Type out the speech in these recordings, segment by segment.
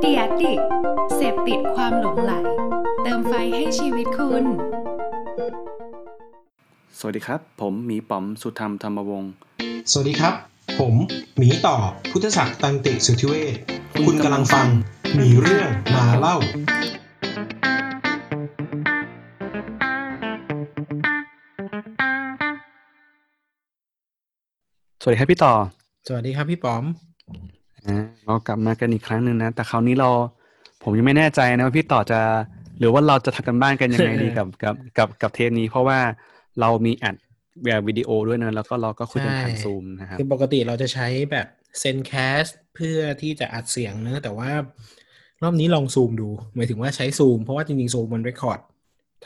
เดียดิเสพติดความหลงไหล เติมไฟให้ชีวิตคุณ สวัสดีครับ ผมหมีป๋อมสุธรรมธรรมวงศ์ สวัสดีครับ ผมหมีต่อพุทธศักดิ์ตันติสุทธิเวชคุณกำลังฟังมีเรื่องมาเล่าสวัสดีครับพี่ต่อ สวัสดีครับพี่ป๋อม อ่าเรากลับมากันอีกครั้งหนึ่งนะ แต่คราวนี้เรา ผมยังไม่แน่ใจนะว่าพี่ต่อจะ หรือว่าเราจะทำการบ้านกันยังไงดีกับกับกับกับเทปนี้ เพราะว่าเรามีอัดแบบวิดีโอด้วยนะแล้วก็เราก็คุยกันผ่านใช่ซูมนะครับคือปกติเราจะใช้แบบ Zencastr เพื่อที่จะอัดเสียงเนอะแต่ว่ารอบนี้ลองซูมดู หมายถึงว่าใช้ซูม เพราะว่าจริงๆซูมมัน record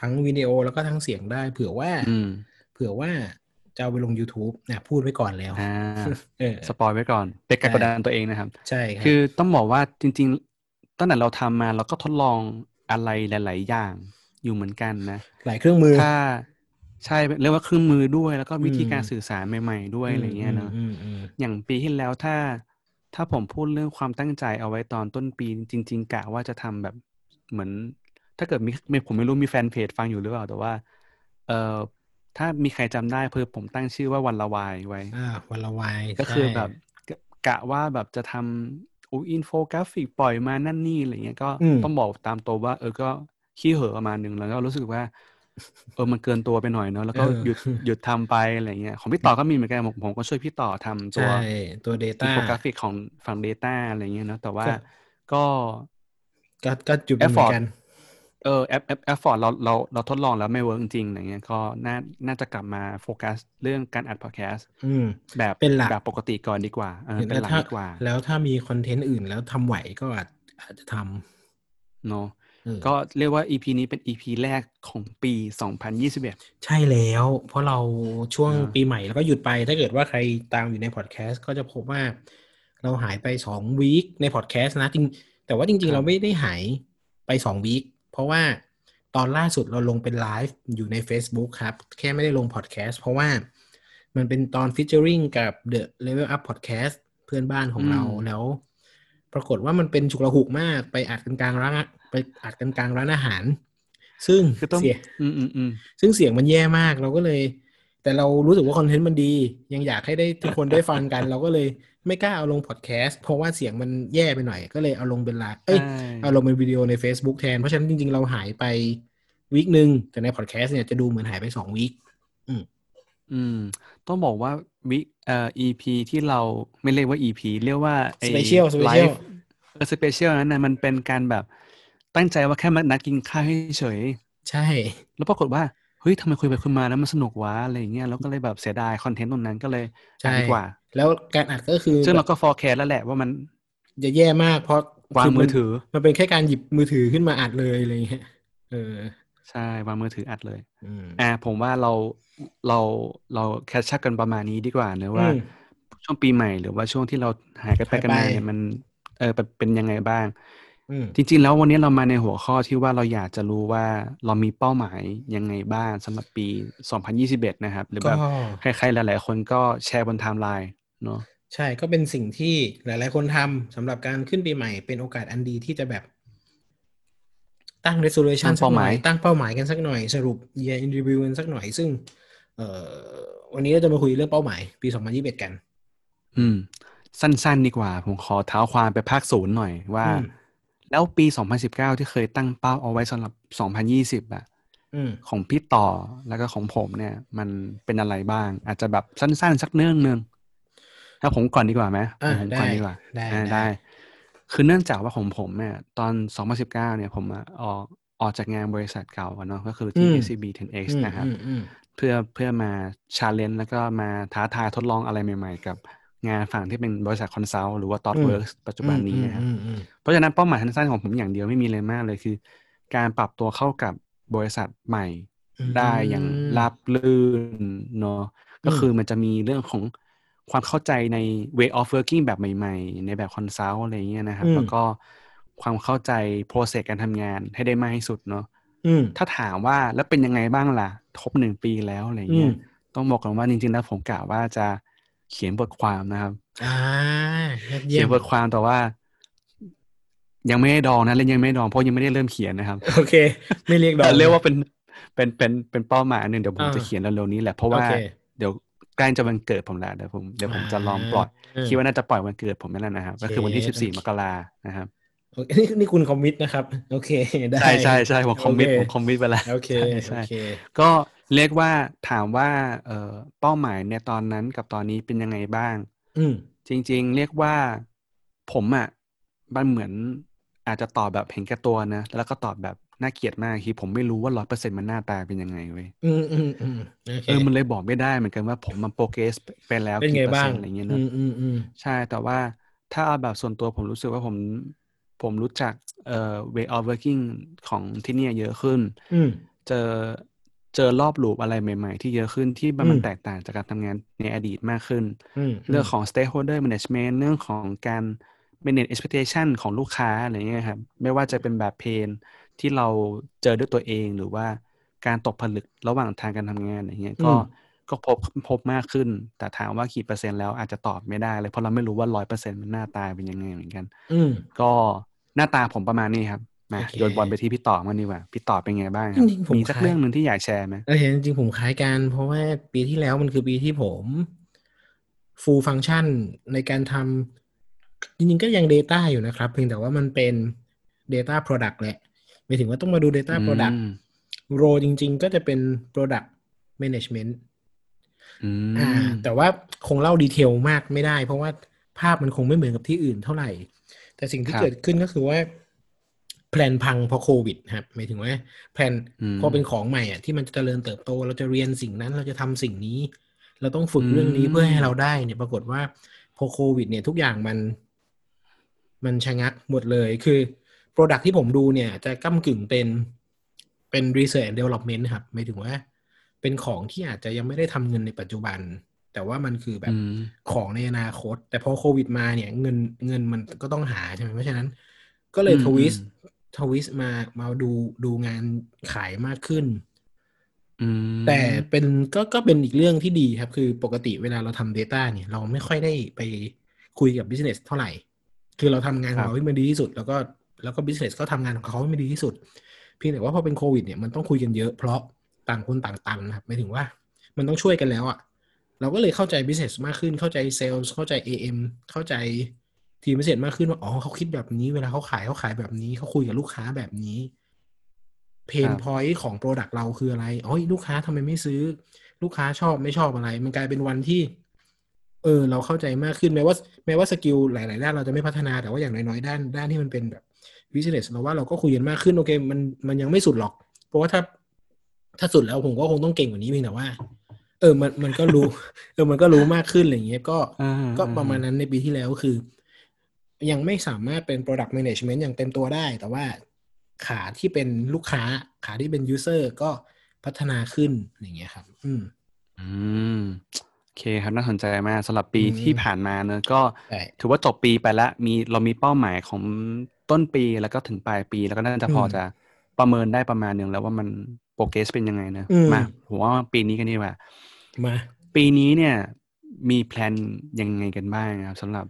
ทั้งวิดีโอแล้วก็ทั้งเสียงได้ เผื่อว่าอืมเผื่อว่า จะเอาไปลง YouTube นะพูดไว้ก่อนแล้วอ่าเออสปอยไว้ก่อนเป็นการใช่กดดันตัวเองนะครับ ใช่รับคือต้องบอกว่าจริง ๆ ตั้งแต่เราทำมาเราก็ทดลองอะไรหลาย ๆ อย่างอยู่เหมือนกันนะ หลายเครื่องมือถ้าใช่เรียกว่าเครื่องมือด้วย แล้วก็วิธีอืมการสื่อสารใหม่ ๆ ด้วยอะไรเงี้ยเนาะอืมอืมอย่างปีที่แล้วถ้า ถ้าผมพูดเรื่องความตั้งใจเอาไว้ตอนต้นปี จริง ๆกะว่าจะทำแบบเหมือน ถ้าเกิดมีมีผมไม่รู้มีแฟนเพจฟังอยู่หรือเปล่าแต่ว่า เอ่อ ถ้ามีใครจำได้เพื่อผมตั้งชื่อว่าวันละ why ไว้ อ่า วันละ why ก็คือใช่แบบกะกะว่าแบบจะทำอูอินโฟกราฟิกปล่อยมานั่นนี่อะไรเงี้ยก็อืมต้องบอกตามตรงว่า เออก็ขี้เห่ออะประมาณหนึ่งแล้วก็รู้สึกว่า เออมันเกินตัวไปหน่อยเนอะแล้วก็เออหยุดหยุดทำไปอะไรเงี้ยของพี่ต่อก็มีเหมือนกันผมผมก็ช่วยพี่ต่อทำตัวใช่ตัวอิน Data โฟกราฟิกของฝั่ง Data อะไรเงี้ยเนอะแต่ว่าครับก็ก็ก็จุดหนึ่งเหมื effort อนกัน เออแอฟแอฟ effort เราเราเราทดลองแล้วไม่ work จริงๆอะไรเงี้ยก็น่าน่าจะกลับมาโฟกัสเรื่องการอัดพอดแคสต์อืมแบบเป็นหลักแบบปกติก่อนดีกว่าเออเป็นหลักถ้าดีกว่า แล้วถ้ามี content อื่นแล้วทำไหวก็อาจอาจจะทำเนาะเออก็เรียกว่า EP นี้เป็น EP แรกของปี 2021 ใช่แล้ว เพราะเราช่วงอ่าปีใหม่แล้วก็หยุดไป ถ้าเกิดว่าใครตามอยู่ในพอดแคสต์ก็จะพบว่า เราหายไปสองวีคในพอดแคสต์นะจริงแต่ว่าจริง ๆ เราไม่ได้หายไปสองวีค เพราะว่าตอนล่าสุดเราลงเป็นไลฟ์อยู่ใน Facebook ครับ แค่ไม่ได้ลงพอดแคสต์เพราะว่ามันเป็นตอนฟิชเจอริงกับ The Level Up Podcast เพื่อนบ้านของเราอืมแล้ว ปรากฏว่ามันเป็นฉุกละหุกมากไปอัดกันกลางร้านอะไปอัดกันกลางร้านอาหาร ซึ่งคือต้องเสียอืมอืมอืมซึ่งเสียงมันแย่มากเราก็เลย แต่เรารู้สึกว่า content มันดี ยังอยากให้ได้ทุกคนได้ฟังกัน เราก็เลยไม่กล้าเอาลงพอดแคสต์เพราะว่าเสียงมันแย่ไปหน่อย ก็เลยเอาลงเป็นไลฟ์เอ้ยใช่เอาลงเป็นวิดีโอใน Facebook แทน เพราะฉะนั้นจริง ๆ เราหายไป week หนึ่งแต่ในพอดแคสต์เนี่ยจะดูเหมือนหายไปสอง weekอืมต้องบอกว่าวิเอ่อ EP ที่เราไม่เรียกว่า EP เรียกว่าไอ้ Special Special live เออ special นั้นนะมันเป็นการแบบตั้งใจว่าแค่มานัดกินข้าวให้เฉย ใช่ แล้วปรากฏว่าเฮ้ยทำไมคุยไปคุยมาแล้วมันสนุกวะอะไรอย่างเงี้ยแล้วก็เลยแบบเสียดาย content ตรงนั้นก็เลยใช่อัดดีกว่า แล้วการอัดก็คือ ซึ่งเราก็ forecast แล้วแหละว่ามันจะแย่มากเพราะวางคืมือถือ มันเป็นแค่การหยิบมือถือขึ้นมาอัดเลยอะไรอย่างเงี้ยเออใช่วางมือถืออัดเลยอืมอ่าผมว่าเราเราเรา catch up กันประมาณนี้ดีกว่าเนอะว่าอืมช่วงปีใหม่หรือว่าช่วงที่เราหายกันไปกันมาหายไปเนี่ยมันเออเป็นเป็นยังไงบ้างอืม จริง ๆ แล้ววันนี้เรามาในหัวข้อที่ว่าเราอยากจะรู้ว่าเรามีเป้าหมายยังไงบ้างสำหรับปี 2021 นะครับ หรือแบบก็ใครๆหลาย ๆ คนก็แชร์บนไทม์ไลน์เนาะใช่ก็เป็นสิ่งที่หลาย ๆ คนทำสำหรับการขึ้นปีใหม่เป็นโอกาสอันดีที่จะแบบ ตั้ง resolution ตั้งเป้าหมายสักน่อตั้งเป้าหมายกันสักหน่อยสรุป year in review กันสักหน่อยซึ่ง เอ่อวันนี้เราจะมาคุยเรื่องเป้าหมาย ปี 2021 กัน อืม สั้น ๆ ดีกว่า ผมขอเท้าความไปภาคศูนย์หน่อยว่าอืม แล้วปี 2019 ที่เคยตั้งเป้าเอาไว้สำหรับ 2020อะอืมของพี่ต่อแล้วก็ของผมเนี่ย มันเป็นอะไรบ้าง อาจจะแบบสั้นๆ สักเรื่องหนึ่งถ้าผมก่อนดีกว่าไหมอ่าผมได้ก่อนดีกว่าได้อ่าได้ได้ คือเนื่องจากว่าของผมเนี่ย ตอน 2019 เนี่ย ผมอะออกออกจากงานบริษัทเก่าอะเนาะก็คือที่ SCB 10X อืมนะครับอืมอืมเพื่อเพื่อมา challenge แล้วก็มาท้าทายทดลองอะไรใหม่ ๆ กับ งานฝั่งที่เป็นบริษัท consult หรือว่า ThoughtWorks ปัจจุบันนี้นะครับอืมอืมเพราะฉะนั้นเป้าหมายสั้นๆของผมอย่างเดียวไม่มีเลยมากเลยคือ การปรับตัวเข้ากับบริษัทใหม่อืมได้อย่างราบลื่นเนาะก็คือมันจะมีเรื่องของความเข้าใจใน way of working แบบใหม่ ๆ ในแบบ consult อะไรเงี้ยนะครับอืมแล้วก็ความเข้าใจ process การทำงานให้ได้มากที่สุดเนาะอืมถ้าถามว่าแล้วเป็นยังไงบ้างล่ะครบหนึ่งปีแล้วอะไรอืเงี้มยต้องบอกกันว่าจริง ๆ แล้วผมกะว่าจะ เขียนบทความนะครับอ่ายอดเขีเยี่ยยนมบทความแต่ว่า ยังไม่ได้ดองนะเล่นยังไม่ได้ดองเพราะยังไม่ได้เริ่มเขียนนะครับ โอเค ไม่เรียกดองแต่เรียกว่าเป็นเป็นเป็นเป็นเป้าหมายอันหนึ่งเดี๋ยวผมอ่าจะเขียนเร็วๆนี้แหละเพราะว่าโอเคเดี๋ยวใกล้จะวันเกิดผมแล้วเดี๋ยวผมเดี๋ยวผมจะลองปล่อยอ่าคิดว่าน่าจะปล่อยวันเกิดผมนั่นแหละนะครับ ก็คือวันที่โอเคสิบสี่มกรานะครับโอเคนี่นี่คุณ commit นะครับ โอเคได้ใช่ใช่ใช่ผมคอมมิตโอเคผม commit ไปแล้วโอเคใช่โอใช่เคก็ เรียกว่าถามว่าเอ่อเป้าหมายในตอนนั้นกับตอนนี้เป็นยังไงบ้าง อืมจริง ๆ เรียกว่าผมอะมันเหมือนอาจจะตอบแบบเห็นแก่ตัวนะ แล้วก็ตอบแบบน่าเกลียดมากคือผมไม่รู้ว่าร้อยเปอร์เซ็นมันหน้าตาเป็นยังไงเว้ยอืมอืมอืมโอเคเออมันเลยบอกไม่ได้เหมือนกันว่าผมมัน progressไปแล้วเป็นไงกี่เปอร์บ้างเซ็นต์อะไรเงี้ยเนอะอืมอืมอืมใช่แต่ว่าถ้าเอาแบบส่วนตัวผมรู้สึกว่าผมผมรู้จักเอ่อ way of working ของที่เนี่ยเยอะขึ้นอืมเจอ เจอรอบลูปอะไรใหม่ ๆ ที่เยอะขึ้นที่มันอืมมันแตกต่างจากการทำงานในอดีตมากขึ้นอืมเรื่องของ stakeholder management เรื่องของการ manage expectation ของลูกค้าอะไรเงี้ยครับไม่ว่าจะเป็นแบบเพนที่เราเจอด้วยตัวเองหรือว่าการตกผลึกระหว่างทางการทำงานอะไรเงี้ยก็อืมก็พบพบมากขึ้น แต่ถามว่ากี่เปอร์เซ็นต์แล้วอาจจะตอบไม่ได้เลยเพราะเราไม่รู้ว่าร้อยเปอร์เซ็นต์มันหน้าตาเป็นยังไงเหมือนกันอืมก็หน้าตาผมประมาณนี้ครับ มาโอเคโยนบอลไปที่พี่ต่อมันดีกว่า พี่ต่อเป็นไงบ้างครับจริงๆผมมีสักคล้ายเรื่องหนึ่งที่อยากแชร์ไหมเออเห็นจริงๆผมคล้ายกัน เพราะว่าปีที่แล้วมันคือปีที่ผม full function ในการทำจริงๆก็ยัง Data อยู่นะครับ เพียงแต่ว่ามันเป็น Data Product แหละหมายถึงว่าต้องมาดู Data Product อืม role จริง ๆ ก็จะเป็น Product Management อือ่ามแต่ว่าคงเล่า detail มากไม่ได้ เพราะว่าภาพมันคงไม่เหมือนกับที่อื่นเท่าไหร่ แต่สิ่งที่ครับเกิดขึ้นก็คือว่า plan พังเพราะโควิดครับหมายถึงว่า plan อืมพอเป็นของใหม่อะที่มันจะเจริญเติบโต เราจะเรียนสิ่งนั้นเราจะทำสิ่งนี้ เราต้องฝึกเรื่องนี้อืมเพื่อให้เราได้เนี่ยปรากฏว่าพอโควิด เนี่ยทุกอย่างมัน มันชะงักหมดเลยคือ Product ที่ผมดูเนี่ย จะก้ากึ่งเป็นเป็น Research and Development ครับหมายถึงว่า เป็นของที่อาจจะยังไม่ได้ทำเงินในปัจจุบัน แต่ว่ามันคือแบบอืมของในอนาคต แต่พอโควิดมาเนี่ย เงินเงินมันก็ต้องหาใช่ไหมเพราะฉะนั้น ก็เลยอืมทวิสอืม ทวิสมามาดูดูงานขายมากขึ้นอืมแต่เป็นก็ก็เป็นอีกเรื่องที่ดีครับ คือปกติเวลาเราทำ Data เนี่ย เราไม่ค่อยได้ไปคุยกับ Business เท่าไหร่ คือเราทำงานของเราให้มันดีที่สุด แล้วก็แล้วก็ Business ก็ทำงานของเขาให้มันดีที่สุด เพียงแต่ว่าพอเป็นโควิดเนี่ยมันต้องคุยกันเยอะเพราะต่างคนต่างตันนะครับหมายถึงว่ามันต้องช่วยกันแล้วอะ่ะ เราก็เลยเข้าใจ Business มากขึ้นเข้าใจ Sales เข้าใจ AM เข้าใจ ทีม Business มากขึ้นว่าอ๋อเขาคิดแบบนี้ เวลาเขาขายเขาขายแบบนี้เขาคุยกับลูกค้าแบบนี้pain ครับ point ของ Product เราคืออะไรอ๋อลูกค้าทำไมไม่ซื้อ ลูกค้าชอบไม่ชอบอะไร มันกลายเป็นวันที่ เออ เราเข้าใจมากขึ้นแม้ว่า แม้ว่า skill หลาย ๆ ด้านเราจะไม่พัฒนาแต่ว่าอย่างน้อย ๆ ด้านด้านที่มันเป็นแบบ business เราว่าเราก็คุยกันมากขึ้นโอเคมันมันยังไม่สุดหรอก เพราะว่าถ้าถ้าสุดแล้วผมก็คงต้องเก่งกว่านี้เพียงแต่ว่า เออมันมันก็รู้ เออมันก็รู้มากขึ้นอะไรอย่างเงี้ยก็อ่าก็ประมาณนั้นในปีที่แล้วคือ ยังไม่สามารถเป็น product management อย่างเต็มตัวได้ แต่ว่าขาที่เป็นลูกค้า ขาที่เป็น user ก็พัฒนาขึ้นอย่างเงี้ยครับ อืม อืมโอเคครับน่าสนใจมากสำหรับปีอืมที่ผ่านมาเนอะก็ใช่ถือว่าจบปีไปแล้วมีเรามีเป้าหมายของต้นปีแล้วก็ถึงปลายปีแล้วก็น่าจะพอจะประเมินได้ประมาณหนึ่งแล้วว่ามันโปรเกรสเป็นยังไงนะอืมมาผมว่าปีนี้กันดีกว่ามา ปีนี้เนี่ย มีแพลนยังไงกันบ้างครับสำหรับ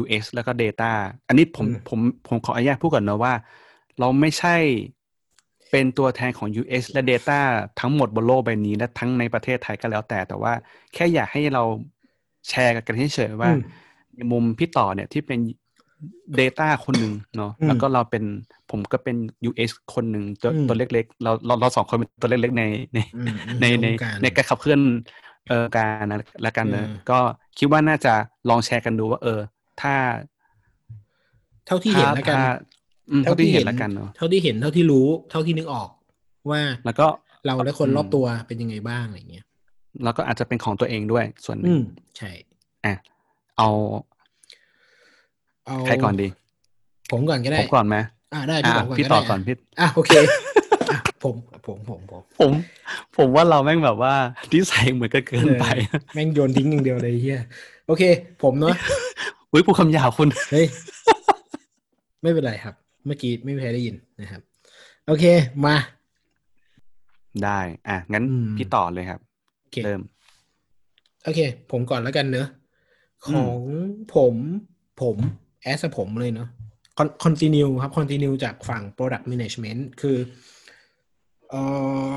UX แล้วก็ Data อันนี้ผมอืมผมผมขออนุญาตพูดก่อนนะว่า เราไม่ใช่เป็นตัวแทนของ UX และ Data ทั้งหมดบนโลกใบนี้และทั้งในประเทศไทยก็แล้วแต่ แต่ว่าแค่อยากให้เราแชร์กันเฉยๆว่าอืมในมุมพี่ต่อเนี่ยที่เป็น Data คนหนึ่งเนาะอืมแล้วก็เราเป็นผมก็เป็น UX คนหนึ่งตัวอืมตัวเล็ก ๆ เราเราเราสองคนเป็นตัวเล็กๆในในอืมอืมในในวงการในการขับเคลื่อนเออการนะละกันเนอะอืมก็คิดว่าน่าจะลองแชร์กันดูว่า เออ ถ้า เท่าที่เห็นแล้วกันถ้าอืมเท่าที่เห็นแล้วกันเนาะเท่าที่เห็นเท่าที่รู้ เท่าที่นึกออก ว่าแล้วก็เราและคนอืมรอบตัวเป็นยังไงบ้างอะไรเงี้ยแล้วก็อาจจะเป็นของตัวเองด้วย ส่วนหนึ่อืงมใช่อะเอาเอาใครก่อนดี ผมก่อนก็ได้ผมก่อนไหมอ่าได้อะพี่พี่ต่ต่ออก่ก่ออนนก็ได้พี่อะโอเคอะผมผมผมผมผม ผมว่าเราแม่งแบบว่านิสัยเหมือนกันเกินไปเออแม่งโยนทิ้งอย่างเดียวเลยเฮียโอเค ผมเนาะ อุ้ยพูดคำหยาบคุณเฮ้ยไม่เป็นไรครับ เมื่อกี้ไม่มีใครได้ยินนะครับ โอเคมา ได้ อะ งั้นอืมพี่ต่อเลยครับโอเคเริ่ม โอเค ผมก่อนแล้วกันเนอะอืมของผมผมแอสผมเลยเนาะ continue ครับ continue จากฝั่ง product management คือเอ่อ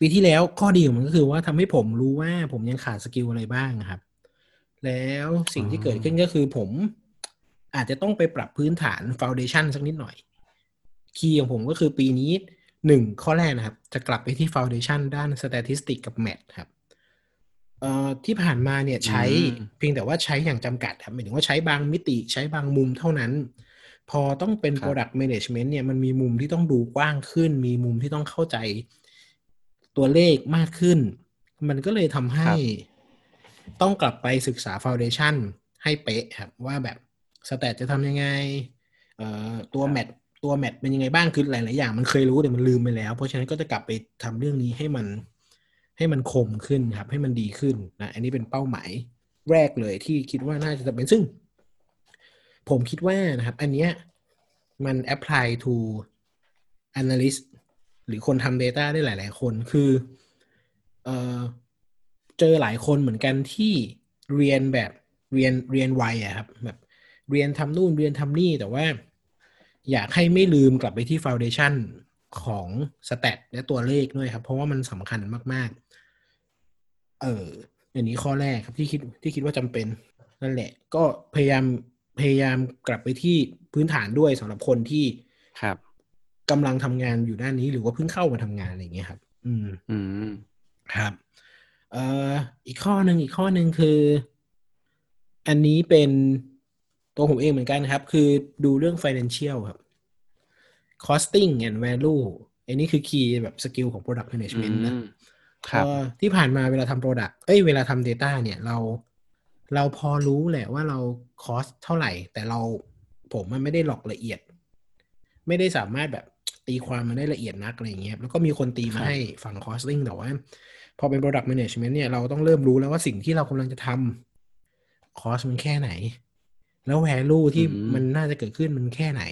ปีที่แล้วข้อดีของมันก็คือว่าทำให้ผมรู้ว่าผมยังขาด skill อะไรบ้างครับ แล้วสิ่งที่เกิดขึ้นก็คือผมอาจจะต้องไปปรับพื้นฐาน foundation สักนิดหน่อย key ของผมก็คือปีนี้หนึ่งข้อแรกนะครับ จะกลับไปที่ foundation ด้าน statistic กับ math ครับเอ่อที่ผ่านมาเนี่ยใช้อืมเพียงแต่ว่าใช้อย่างจำกัดครับหมายถึงว่าใช้บางมิติใช้บางมุมเท่านั้น พอต้องเป็นครับ product management เนี่ยมันมีมุมที่ต้องดูกว้างขึ้น มีมุมที่ต้องเข้าใจตัวเลขมากขึ้น มันก็เลยทำให้ ต้องกลับไปศึกษา foundation ให้เป๊ะครับ ว่าแบบสแตทจะทำยังไงเอ่อตัวแมทตัวแมทเป็นยังไงบ้างคือหลายๆอย่างมันเคยรู้แต่มันลืมไปแล้ว เพราะฉะนั้นก็จะกลับไปทำเรื่องนี้ให้มันให้มันคมขึ้นครับ ให้มันดีขึ้นนะอันนี้เป็นเป้าหมายแรกเลยที่คิดว่าน่าจะเป็นซึ่ง ผมคิดว่านะครับ อันเนี้ยมัน apply to analyst หรือคนทำ Data ได้หลาย ๆ คน คือ เออ เจอหลายคนเหมือนกันที่เรียนแบบเรียนเรียนไวอะครับ แบบเรียนทำนู่นเรียนทำนี่แต่ว่า อยากให้ไม่ลืมกลับไปที่ Foundation ของสแตทและตัวเลขด้วยครับ เพราะว่ามันสำคัญมาก ๆ เอออันนี้ข้อแรกครับที่คิดที่คิดว่าจำเป็นนั่นแหละ ก็พยายามพยายามกลับไปที่พื้นฐานด้วยสำหรับคนที่ครับกำลังทำงานอยู่ด้านนี้หรือว่าเพิ่งเข้ามาทำงานอะไรอย่างเงี้ยครับ อืม อืม ครับ เอ่ออีกข้อหนึ่งอีกข้อหนึ่งคือ อันนี้เป็นตัวผมเองเหมือนกันครับ คือดูเรื่อง financial ครับ costing and value อันนี้คือคีย์แบบสกิลของ product อื management นะมครับเอ่อที่ผ่านมาเวลาทำ product เอ้ยเวลาทำ data เนี่ยเรา เราพอรู้แหละว่าเรา cost เท่าไหร่ แต่เราผมมันไม่ได้หลอกละเอียด ไม่ได้สามารถแบบตีความมันได้ละเอียดนักอะไรอย่างเงี้ยแล้วก็มีคนตีมาครับให้ฝั่ง costing แต่ว่า พอเป็น product management เนี่ยเราต้องเริ่มรู้แล้วว่าสิ่งที่เรากำลังจะทำ cost มันแค่ไหน แล้ว value ที่อืมมันน่าจะเกิดขึ้นมันแค่ไหน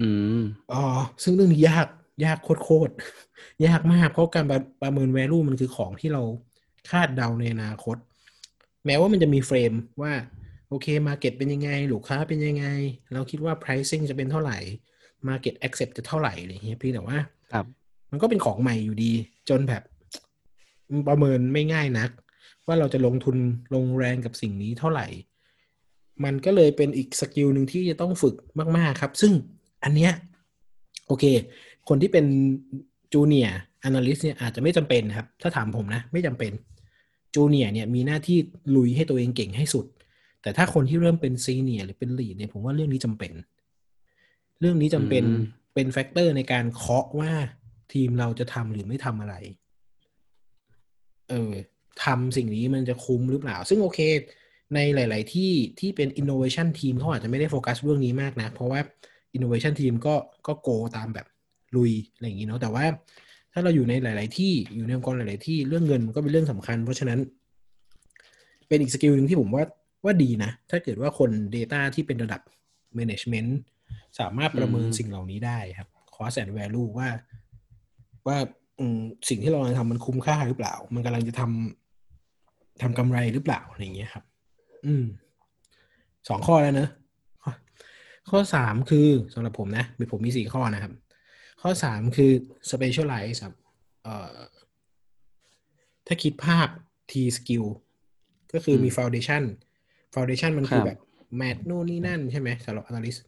อืมอ๋อซึ่งเรื่องนี้ยากยากโคตรๆยากมากเพราะการประประเมิน value มันคือของที่เราคาดเดาในอนาคต แม้ว่ามันจะมีเฟรมว่าโอเค market เป็นยังไง ลูกค้าเป็นยังไง เราคิดว่า pricing จะเป็นเท่าไหร่ market accept จะเท่าไหร่อะไรอย่างเงี้ยเพี่แต่ว่าครับมันก็เป็นของใหม่อยู่ดี จนแบบ ประเมินไม่ง่ายนัก ว่าเราจะลงทุนลงแรงกับสิ่งนี้เท่าไหร่ มันก็เลยเป็นอีก skill หนึ่งที่จะต้องฝึกมากๆครับ ซึ่งอันเนี้ยโอเค คนที่เป็นจูเนียร์ a นาลิสเนี่ยอาจจะไม่จำเป็นครับ ถ้าถามผมนะ ไม่จำเป็น junior เนี่ยมีหน้าที่ลุยให้ตัวเองเก่งให้สุด แต่ถ้าคนที่เริ่มเป็น senior หรือเป็น lead เนี่ยผมว่าเรื่องนี้จำเป็น เรื่องนี้จำเป็นอืมเป็น factor ในการเคาะว่าทีมเราจะทำหรือไม่ทำอะไร เออทำสิ่งนี้มันจะคุ้มหรือเปล่า ซึ่งโอเค ในหลาย ๆ ที่ที่เป็น innovation team เขาอาจจะไม่ได้โฟกัสเรื่องนี้มากนะ เพราะว่า innovation team ก็ก็ go ตามแบบลุยอะไรอย่างนี้เนาะแต่ว่าถ้าเราอยู่ในหลาย ๆ ที่อยู่ในองค์กรหลาย ๆ ที่เรื่องเงินมันก็เป็นเรื่องสำคัญ เพราะฉะนั้น เป็นอีก skill หนึ่งที่ผมว่าว่าดีนะ ถ้าเกิดว่าคน Data ที่เป็นระดับ Management สามารถประเมินอืมสิ่งเหล่านี้ได้ครับ cost and value ว่าว่า อืมสิ่งที่เรากำลังทำมันคุ้มค่าหรือเปล่า มันกำลังจะทำทำกำไรหรือเปล่าอะไรอย่างเงี้ยครับ อืมสองข้อแล้วเนอะข้อข้อสามคือสำหรับผมนะมีผมมีสี่ข้อนะครับ ข้อสามคือ specialize ครับเอ่อถ้าคิดภาพ T skill ก็คือมีอืม foundation foundation มันคือครับแบบ math นู่นนี่นั่นใช่ไหมสำหรับ analyst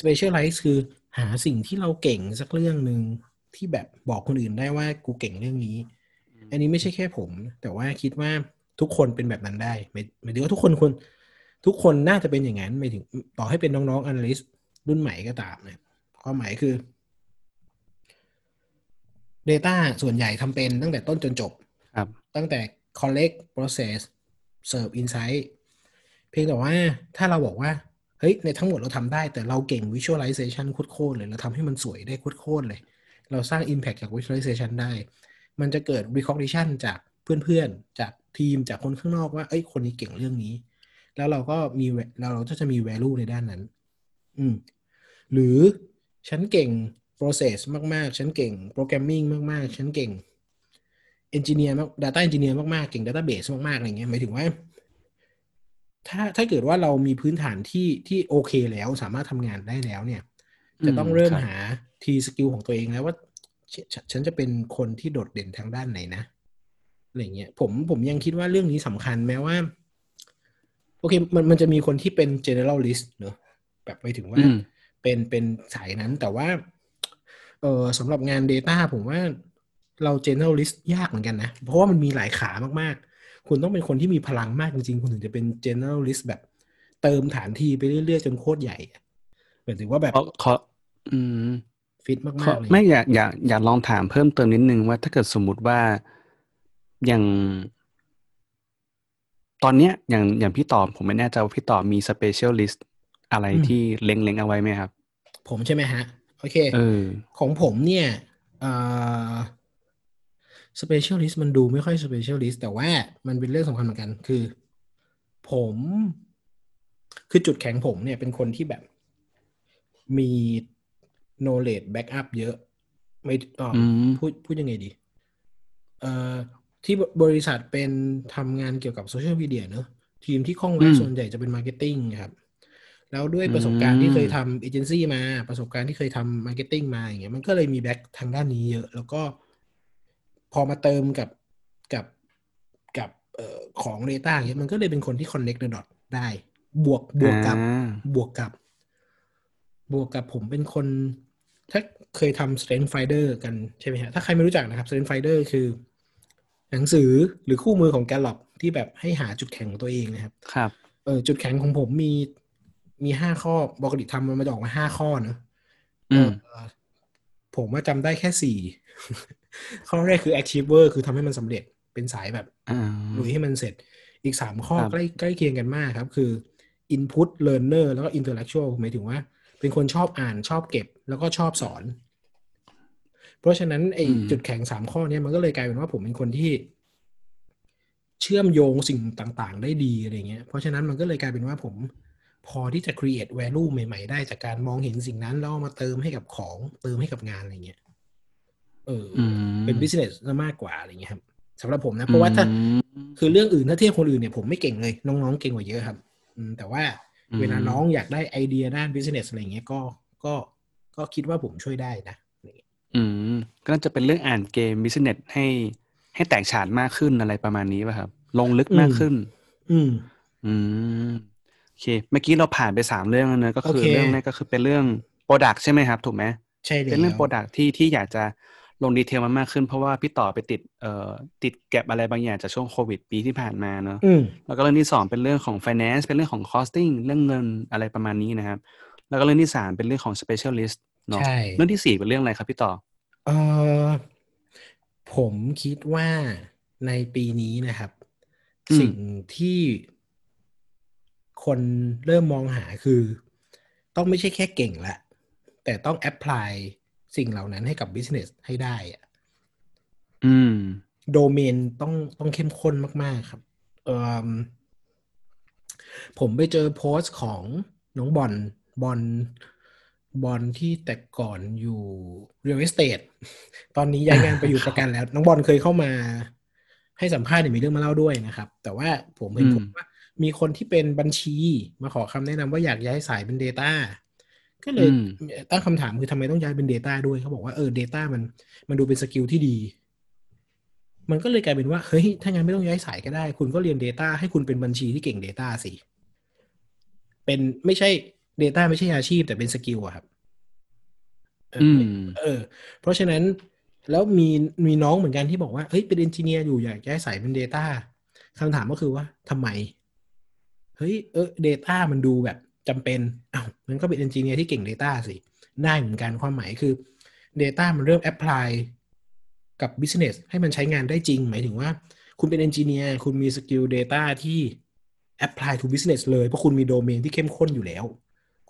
specialize คือหาสิ่งที่เราเก่งสักเรื่องหนึ่ง ที่แบบบอกคนอื่นได้ว่ากูเก่งเรื่องนี้ อันนี้ไม่ใช่แค่ผม แต่ว่าคิดว่าทุกคนเป็นแบบนั้นได้หมายหมายถึงว่าทุกคนควรทุกคนน่าจะเป็นอย่างนั้นหมายถึงต่อให้เป็นน้องๆ analyst รุ่นใหม่ก็ตามนะความหมายคือ Data ส่วนใหญ่ทำเป็นตั้งแต่ต้นจนจบ ครับ ตั้งแต่ collect process serve insight เพียงแต่ว่าถ้าเราบอกว่า เฮ้ย ในทั้งหมดเราทำได้ แต่เราเก่ง visualization โคตรๆเลย เราทำให้มันสวยได้โคตรๆเลย เราสร้าง impact จาก visualization ได้ มันจะเกิด recognition จากเพื่อนๆ จากทีมจากคนข้างนอกว่า เอ้ย คนนี้เก่งเรื่องนี้ แล้วเราก็มีเราเราก็จะมี value ในด้านนั้น อืม หรือฉันเก่ง process มากๆ ฉันเก่ง programming มากๆ ฉันเก่ง engineer มาก data engineer มากๆ เก่ง database มากๆ อะไรเงี้ย หมายถึงว่า ถ้าถ้าเกิดว่าเรามีพื้นฐานที่ที่โอเคแล้วสามารถทำงานได้แล้วเนี่ย จะต้องเริ่มครับหา ทีสกิลของตัวเองแล้วว่าฉฉฉันจะเป็นคนที่โดดเด่นทางด้านไหนนะอะไรเงี้ยผมผมยังคิดว่าเรื่องนี้สำคัญแม้ว่า โอเค มันมันจะมีคนที่เป็น generalist เนอะแบบไปถึงว่าอืมเป็นเป็นสายนั้นแต่ว่า เออสำหรับงาน Data ผมว่าเรา generalist ยากเหมือนกันนะ เพราะว่ามันมีหลายขามากๆ คุณต้องเป็นคนที่มีพลังมากจริงๆ คุณถึงจะเป็น generalist แบบเติมฐานทีไปเรื่อยๆ จนโคตรใหญ่อะหมายถึงว่าแบบขอขออืม ฟิตมาขอกๆเลยไม่อยากอยากอยากลองถามเพิ่มเติมนิดนึงว่าถ้าเกิดสมมุติว่าอย่างตอนเนี้ยอย่างอย่างพี่ตอบผมไม่แน่ใจว่าพี่ตอบมี specialist อะไรที่เล็งๆเอาไว้ไหมครับ ผมใช่ไหมฮะ โอเคเออของผมเนี่ยเอ่อ specialist มันดูไม่ค่อย specialist แต่ว่ามันเป็นเรื่องสำคัญเหมือนกัน คือ ผมคือจุดแข็งผมเนี่ยเป็นคนที่แบบมี knowledge backup เยอะ ไม่เอ่ออมพูดพูดยังไงดี เอ่อที่บริษัทเป็นทำงานเกี่ยวกับโซเชียลมีเดียเนอะทีมที่คล่องแคล่วส่วนใหญ่จะเป็น marketing ครับ แล้วด้วยประสบการณ์ที่เคยทำเอเจนซี่มา ประสบการณ์ที่เคยทำ marketing มาอย่างเงี้ยมันก็เลยมี back ทางด้านนี้เยอะ แล้วก็พอมาเติมกับกับกับเอ่อของ Data อย่างเงี้ยมันก็เลยเป็นคนที่ connect the dot ได้ บวกบวกกับอ่าบวกกับ บวกกับผมเป็นคน ถ้าเคยทำ Strength Finder กันใช่ไหมฮะ ถ้าใครไม่รู้จักนะครับ Strength Finder คือ หนังสือหรือคู่มือของ Gallup ที่แบบให้หาจุดแข็งของตัวเองนะครับ ครับ เออจุดแข็งของผมมีมีห้าข้อปกติทำมันมาจะออกมาห้าข้อเนอะอืมเออผมว่าจำได้แค่สี่ข้อแรกคือ achiever คือทำให้มันสำเร็จเป็นสายแบบอ่าลุยให้มันเสร็จ อีกสามข้อครับใกล้ใกล้เคียงกันมากครับ คือ input learner แล้วก็ intellectual หมายถึงว่า เป็นคนชอบอ่านชอบเก็บ แล้วก็ชอบสอน เพราะฉะนั้นไอ้อืมจุดแข็งสามข้อเนี้ยมันก็เลยกลายเป็นว่าผมเป็นคนที่ เชื่อมโยงสิ่งต่างๆ ได้ดีอะไรเงี้ยเพราะฉะนั้นมันก็เลยกลายเป็นว่าผมพอที่จะ create value ใหม่ ๆ ได้จากการมองเห็นสิ่งนั้นแล้วเอามาเติมให้กับของเติมให้กับงานอะไรเงี้ยเออออืมเป็น business ซะมากกว่าอะไรเงี้ยครับสำหรับผมนะ เพราะว่าถ้าอืมคือเรื่องอื่นถ้าเทียบคนอื่นเนี่ยผมไม่เก่งเลย น้องๆเก่งกว่าเยอะครับอืมแต่ว่าอืม เวลาน้องอยากได้ไอเดียด้าน business อะไรเงี้ยก็ก็ก็คิดว่าผมช่วยได้นะอะไรเงี้ยอืมก็น่าจะเป็นเรื่องอ่านเกม business ให้ให้แตกฉานมากขึ้นอะไรประมาณนี้ป่ะครับ ลงลึกมากขึ้น อืม อืมโอเค เมื่อกี้เราผ่านไปสามเรื่องแล้วเนอะก็คือโอเคเรื่องแรกก็คือเป็นเรื่อง product ใช่ไหมครับ ถูกไหมใช่เลยเป็นเรื่อง product ที่ที่อยากจะ ลงดีเทลมันมากขึ้นเพราะว่าพี่ต่อไปติดเอ่อติดแก็บอะไรบางอย่างจากช่วงโควิดปีที่ผ่านมาเนอะอืมแล้วก็เรื่องที่สองเป็นเรื่องของ finance เป็นเรื่องของ costing เรื่องเงินอะไรประมาณนี้นะครับ แล้วก็เรื่องที่สามเป็นเรื่องของ specialist เนาะใช่เรื่องที่สี่เป็นเรื่องอะไรครับพี่ต่อเออผมคิดว่าในปีนี้นะครับอืมสิ่งที่คนเริ่มมองหาคือ ต้องไม่ใช่แค่เก่งละแต่ต้องแอพพลาย สิ่งเหล่านั้นให้กับ business ให้ได้อะอืม โดเมนต้องต้องเข้มข้นมากๆครับเอิ่มผมไปเจอโพสต์ของน้องบอลบอลบอลที่แต่ก่อนอยู่ real estate ตอนนี้ย้ายงานไปอยู่ประกันแล้ว น้องบอลเคยเข้ามา ให้สัมภาษณ์เนี่ยมีเรื่องมาเล่าด้วยนะครับ แต่ว่าผมเห็นอืมผมว่า มีคนที่เป็นบัญชีมาขอคำแนะนำว่าอยากย้ายสายเป็น Data ก็เลยอืมตั้งคำถามคือทำไมต้องย้ายเป็น Data ด้วยเขาบอกว่าเออ Data มันมันดูเป็น skill ที่ดี มันก็เลยกลายเป็นว่า เฮ้ย ถ้างั้นไม่ต้องย้ายสายก็ได้ คุณก็เรียน Data ให้คุณเป็นบัญชีที่เก่ง Data สิ เป็นไม่ใช่ Data ไม่ใช่อาชีพ แต่เป็น skill อะครับเอออือมเออเพราะฉะนั้นแล้วมีมีน้องเหมือนกันที่บอกว่าเฮ้ยเป็น engineer อยู่อยากย้ายสายเป็น Data คำถามก็คือว่าทำไม เฮ้ยเออ Data มันดูแบบ จำเป็นอ้าวมันก็เป็น engineer ที่เก่ง Data สิได้เหมือนกันความหมายคือ Data มันเริ่ม apply กับ business ให้มันใช้งานได้จริง หมายถึงว่า คุณเป็น engineer คุณมี skill data ที่ apply to business เลยเพราะคุณมีโดเมนที่เข้มข้นอยู่แล้ว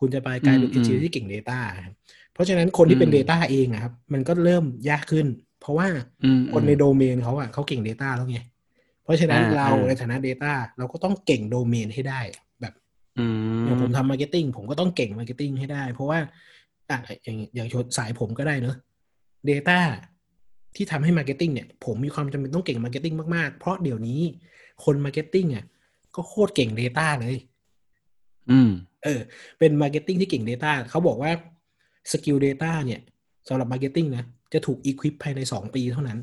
คุณจะไปกลายเป็นอืม engineer ที่เก่ง data ครับเพราะฉะนั้นคนที่เป็นอืม data เองอะครับมันก็เริ่มยากขึ้น เพราะว่าอืมคนในโดเมนเขาอะเขาเก่ง data แล้วไงเพราะฉะนั้นอ่าเราอ่าในฐานะ data เราก็ต้องเก่งโดเมนให้ได้แบบ อืมอย่างผม ทำ marketing ผมก็ต้องเก่ง marketing ให้ได้ เพราะว่าอะอย่างอย่างชนสายผมก็ได้เนอะ Data ที่ทำให้ marketing เนี่ยผมมีความจำเป็นต้องเก่ง marketing มาก ๆ เพราะเดี๋ยวนี้คน marketing อะก็โคตรเก่ง Data เลย อืม เออ เป็น marketing ที่เก่ง Data เขาบอกว่าสกิล Data เนี่ยสำหรับ marketing นะจะถูก equip ภายในสองปีเท่านั้น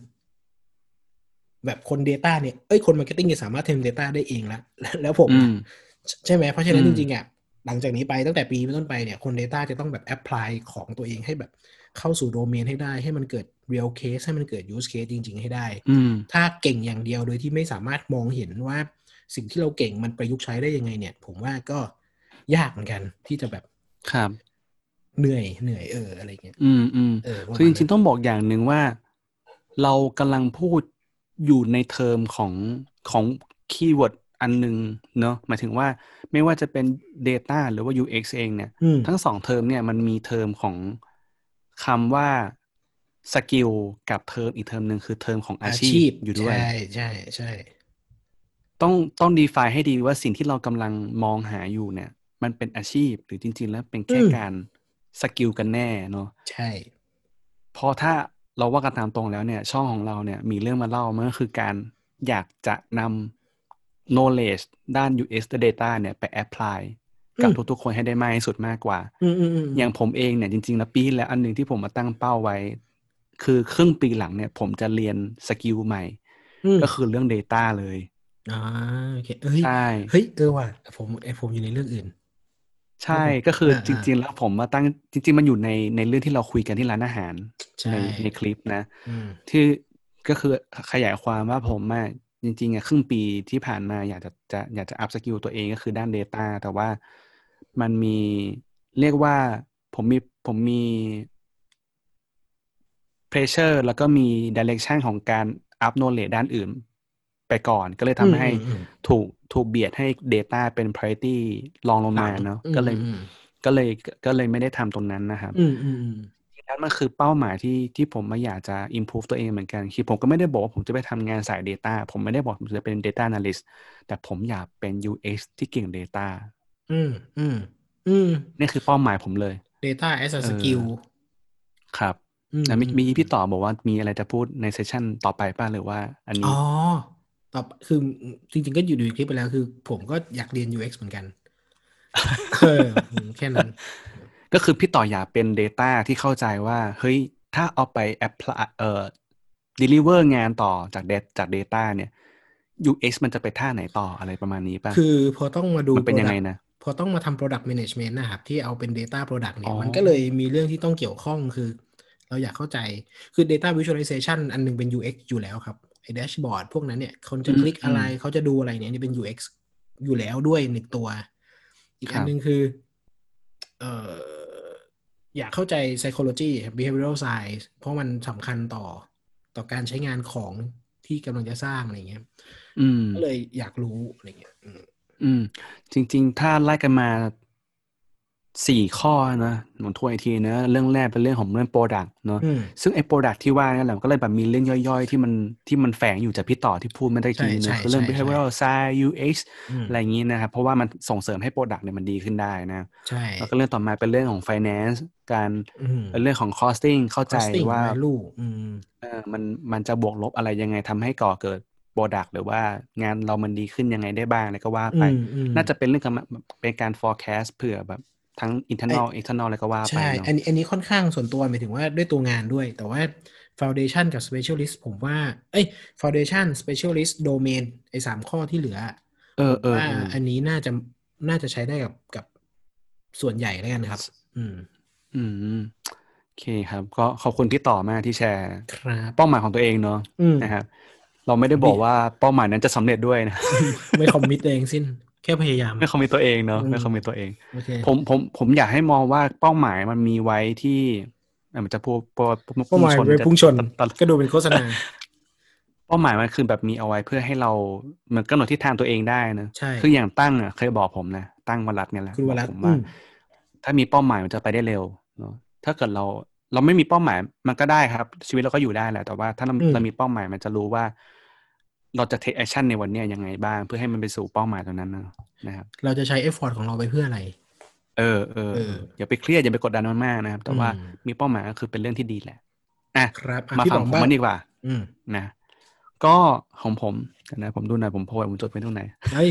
แบบคน Data เนี่ยเอ้ยคน marketing จะสามารถเทรน Data ได้เองละแล้วผมอือะมใช่ไหมเพราะฉะนั้นอืจมริงๆอะ หลังจากนี้ไปตั้งแต่ปีเป็นต้นไปเนี่ยคน Data จะต้องแบบ apply ของตัวเองให้แบบเข้าสู่โดเมนให้ได้ให้มันเกิด real case ให้มันเกิด use case จริง ๆ ให้ได้อืมถ้าเก่งอย่างเดียวโดยที่ไม่สามารถมองเห็นว่าสิ่งที่เราเก่งมันประยุกต์ใช้ได้ยังไงเนี่ย ผมว่าก็ยากเหมือนกันที่จะแบบครับเหนื่อยเหนื่อยเอออะไรเงี้ยอืมอืมเออประมาณคือจริงนั้นๆต้องบอกอย่างหนึ่งว่า เรากำลังพูดอยู่ในเทอมของของ keyword อันหนึ่งเนาะหมายถึงว่าไม่ว่าจะเป็น Data หรือว่า UX เองเนี่ยอืมทั้งสองเทอมเนี่ยมันมีเทอมของคำว่า skill กับเทอมอีกเทอมหนึ่งคือเทอมของอาชีพอยู่ด้วย ใช่ใช่ใช่ต้องต้อง define ให้ดีว่าสิ่งที่เรากำลังมองหาอยู่เนี่ย มันเป็นอาชีพหรือจริง ๆ แล้วเป็นแค่การสกิลกันแน่เนาะใช่เพราะถ้าเราว่ากันตามตรงแล้วเนี่ย ช่องของเราเนี่ยมีเรื่องมาเล่ามันก็คือการอยากจะนำ knowledge ด้าน UX และ data เนี่ยไป apply กับทุกๆคนให้ได้มากที่สุดมากกว่าอืมอืมอืมอย่างผมเองเนี่ยจริงๆแล้วปีที่แล้วอันหนึ่งที่ผมมาตั้งเป้าไว้ คือครึ่งปีหลังเนี่ย ผมจะเรียน skill ใหม่อืมก็คือเรื่อง Data เลยอ่าโอเคเอ้ยใช่เฮ้ยเออว่ะผมไอผมอยู่ในเรื่องอื่น ใช่ก็คืออ่าจริง ๆ แล้วผมมาตั้งจริง ๆ มันอยู่ในในเรื่องที่เราคุยกันที่ร้านอาหารใช่ในในคลิปนะอืมที่ก็คือขยายความว่าผมอะ จริงๆอะครึ่งปีที่ผ่านมาอยากจะจะอยากจะ upskill ตัวเองก็คือด้าน Data แต่ว่ามันมีเรียกว่าผมมีผมมี pressure แล้วก็มี direction ของการอัพ knowledge ด้านอื่น ไปก่อนก็เลยทำให้อืมอืมอืมถูกถูกเบียดให้ Data เป็น priority รองลงมาเนาะก็เลยอืมก็เลยก็เลยไม่ได้ทำตรงนั้นนะครับอืมอืมอืม นั้นมันคือเป้าหมายที่ที่ผมมาอยากจะ improve ตัวเองเหมือนกัน คือผมก็ไม่ได้บอกว่าผมจะไปทำงานสาย Data ผมไม่ได้บอกผมจะเป็น Data Analyst แต่ผมอยากเป็น UX ที่เก่ง Data อืมอืมอืมนี่คือเป้าหมายผมเลย data as a เออ skill ครับอืมแล้วเมื่ออืกี้พี่ต่อบอกว่ามีอะไรจะพูดในเซสชันต่อไปป่ะหรือว่า อันนี้ อ๋อตอบคือจริง ๆ ก็อยู่ในคลิปไปแล้วคือ ผมก็อยากเรียน UX เหมือนกัน เออแค่นั้น ก็คือพี่ต่ออยากเป็น Data ที่เข้าใจว่า เฮ้ย ถ้าเอาไป apply เอ่อ deliver งานต่อจาก dat จาก Data เนี่ย UX มันจะไปท่าไหนต่ออะไรประมาณนี้ป่ะ คือพอต้องมาดูมันเป็นยังไง product นะ พอต้องมาทำ product management นะครับ ที่เอาเป็น data product เนี่อ๋ยอมันก็เลยมีเรื่องที่ต้องเกี่ยวข้องคือ เราอยากเข้าใจ คือ data visualization อันหนึงเป็น UX อยู่แล้วครับ ไอ้ dashboard พวกนั้นเนี่ยคนจะคลิกอะไร เขาจะดูอะไรเนี่ยนี่เป็น UX อยู่แล้วด้วยหนึ่งตัว อีกอันหนึงคือ เอ่อ อยากเข้าใจ psychology ครับ behavioral science เพราะมันสำคัญต่อต่อการใช้งานของที่กำลังจะสร้างอะไรเงี้ยอืมก็เลยอยากรู้อะไรเงี้ยอืมอืมจริง ๆ ถ้าไล่กันมา สี่ข้อนะผมทวนอีกทีนะเรื่องแรกเป็นเรื่องของเรื่อง Product เนอะอืมซึ่งไอ้ Product ที่ว่านั่นแหละมันก็เลยแบบมีเรื่องย่อยๆ ที่มันที่มันแฝงอยู่จากพี่ต่อที่พูดเมื่อตะกี้ใช่นะใช่คือเรื่องใช่ behavioral science UX อืมอะไรอย่างนี้นะครับ เพราะว่ามันส่งเสริมให้ Product เนี่ยมันดีขึ้นได้นะใช่แล้วก็เรื่องต่อมาเป็นเรื่องของ finance การอืมเรื่องของ costing เข้าใจ costing ว่า value อืมเออมันมันจะบวกลบอะไรยังไงทำให้ก่อเกิด Product หรือว่างานเรามันดีขึ้นยังไงได้บ้างอะไรก็ว่าไปอืมอืมน่าจะเป็นเรื่องการเป็นการ forecast เผื่อแบบ ทั้ง internal external อะไรก็ว่าไปใช่เนาะอันนี้อันนี้ค่อนข้างส่วนตัวหมายถึงว่าด้วยตัวงานด้วย แต่ว่า foundation กับ specialist ผมว่า เอ้ย foundation specialist domain ไอ้สามข้อที่เหลือ เออเออว่าเอออันนี้น่าจะน่าจะใช้ได้กับกับส่วนใหญ่แล้วกันครับ อืม อืมโอเคครับ ก็ขอบคุณพี่ต่อมากที่แชร์ครับเป้าหมายของตัวเองเนาะอืมนะครับ เราไม่ได้บอกว่าเป้าหมายนั้นจะสำเร็จด้วยนะ ไม่คอมมิตเองสิ้น แค่พยายามไม่คอมมิตตัวเองเนาะอืมไม่คอมมิตตัวเองโอเคผมผมผมอยากให้มองว่าเป้าหมายมันมีไว้ที่เอ่อมันจะพูดพูดเป้าหมายไว้พุ่งชนตอนก็ดูเป็นโฆษณาเป้าหมายมันคือแบบมีเอาไว้เพื่อให้เราเหมือนกำหนดทิศทางตัวเองได้นะใช่คืออย่างตั้งอะเคยบอกผมนะตั้งวรัตน์เนี่ยแหละคุณวรัตน์บอกผมว่าอืมถ้ามีเป้าหมายมันจะไปได้เร็วเนาะถ้าเกิดเราเราไม่มีเป้าหมายมันก็ได้ครับ ชีวิตเราก็อยู่ได้แหละแต่ว่าถ้าเราอืมเรามีเป้าหมายมันจะรู้ว่า เราจะ take action ในวันเนี้ยยังไงบ้าง เพื่อให้มันไปสู่เป้าหมายตรงนั้นนะนะครับ เราจะใช้ effort ของเราไปเพื่ออะไรเออเออเอออย่าไปเครียดอย่าไปกดดันมันมากนะครับ แต่ว่าอืมมีเป้าหมายก็คือเป็นเรื่องที่ดีแหละอะครับอะมาพี่ฟังป๋องผมบ้างมางดีกว่า อืมนะ ก็ของผมเดี๋ยวนะผมดูหน่อยผมโพยผมจดไว้ตรงไหนเฮ้ย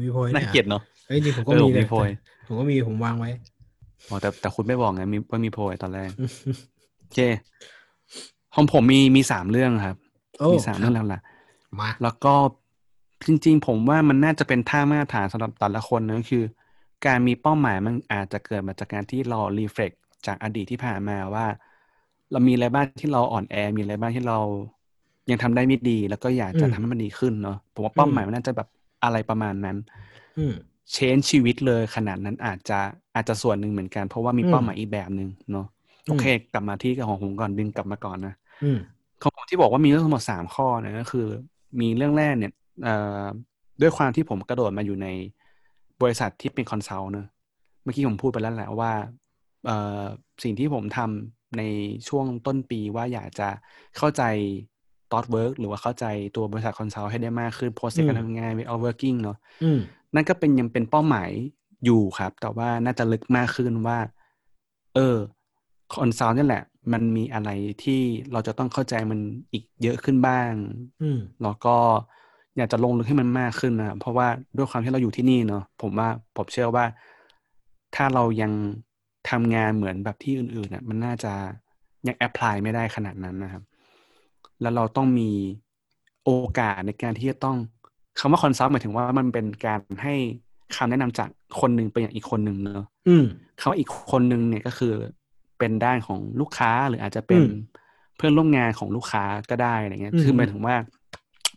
มีโพยน่านี่เกลียดเนาะเเอ้ยจริงผมก็เออมีผมมีนะโพยแต่ผมก็มีผมวางไว้อ๋อแต่แต่คุณไม่บอกไงมีว่ามีโพยตอนแรกโอเคของผมมีมีสามเรื่องครับโอ้มีสามเรื่องหลัก มาๆแล้วก็จริง ๆ ผมว่ามันน่าจะเป็นท่ามาตรฐานสำหรับแต่ละคนนะก็คือ การมีเป้าหมายมันอาจจะเกิดมาจากการที่เรารีเฟล็กจากอดีตที่ผ่านมาว่า เรามีอะไรบ้างที่เราอ่อนแอ มีอะไรบ้างที่เรายังทำได้ไม่ดี แล้วก็อยากจะทำให้มันดีขึ้นเนาะผมว่าเป้าหมายมันน่าจะแบบอะไรประมาณนั้นอืมเชนชีวิตเลยขนาดนั้นอาจจะอาจจะส่วนหนึ่งเหมือนกัน เพราะว่ามีอืมเป้าหมายอีกแบบหนึ่งเนาะอืมโอเค กลับมาที่ของผมก่อนดึงกลับมาก่อนนะอืมของผมที่บอกว่ามีเรื่องทั้งหมดสามข้อเนี่ยก็คือ มีเรื่องแรกเนี่ยเอ่อด้วยความที่ผมกระโดดมาอยู่ในบริษัทที่เป็น consult เนอะเมื่อกี้ผมพูดไปแล้วแหละว่าเอ่อสิ่งที่ผมทำในช่วงต้นปีว่าอยากจะเข้าใจตอ t เวิร์กหรือว่าเข้าใจตัวบริษัท consult ให้ได้มากขึ้น process การอืมทำงานเอา working เนาะอืมนั่นก็เป็นยังเป็นเป้าหมายอยู่ครับ แต่ว่าน่าจะลึกมากขึ้นว่า เออ consult นี่แหละ มันมีอะไรที่เราจะต้องเข้าใจมันอีกเยอะขึ้นบ้าง อืมแล้วก็อยากจะลงลึกให้มันมากขึ้นนะครับเพราะว่าด้วยความที่เราอยู่ที่นี่เนาะผมว่าผมเชื่อว่า ถ้าเรายังทำงานเหมือนแบบที่อื่นๆน่ะมันน่าจะยัง apply ไม่ได้ขนาดนั้นนะครับ แล้วเราต้องมีโอกาสในการที่จะต้องคำว่า consult หมายถึงว่ามันเป็นการให้คำแนะนำจากคนหนึ่งไปอย่างอีกคนหนึ่งเนาะอืมคำว่าอีกคนหนึ่งเนี่ยก็คือ เป็นด้านของลูกค้าหรืออาจจะเป็นอืมเพื่อนร่วมงานของลูกค้าก็ได้อะไรเงี้ยอืมคือหมายถึงว่า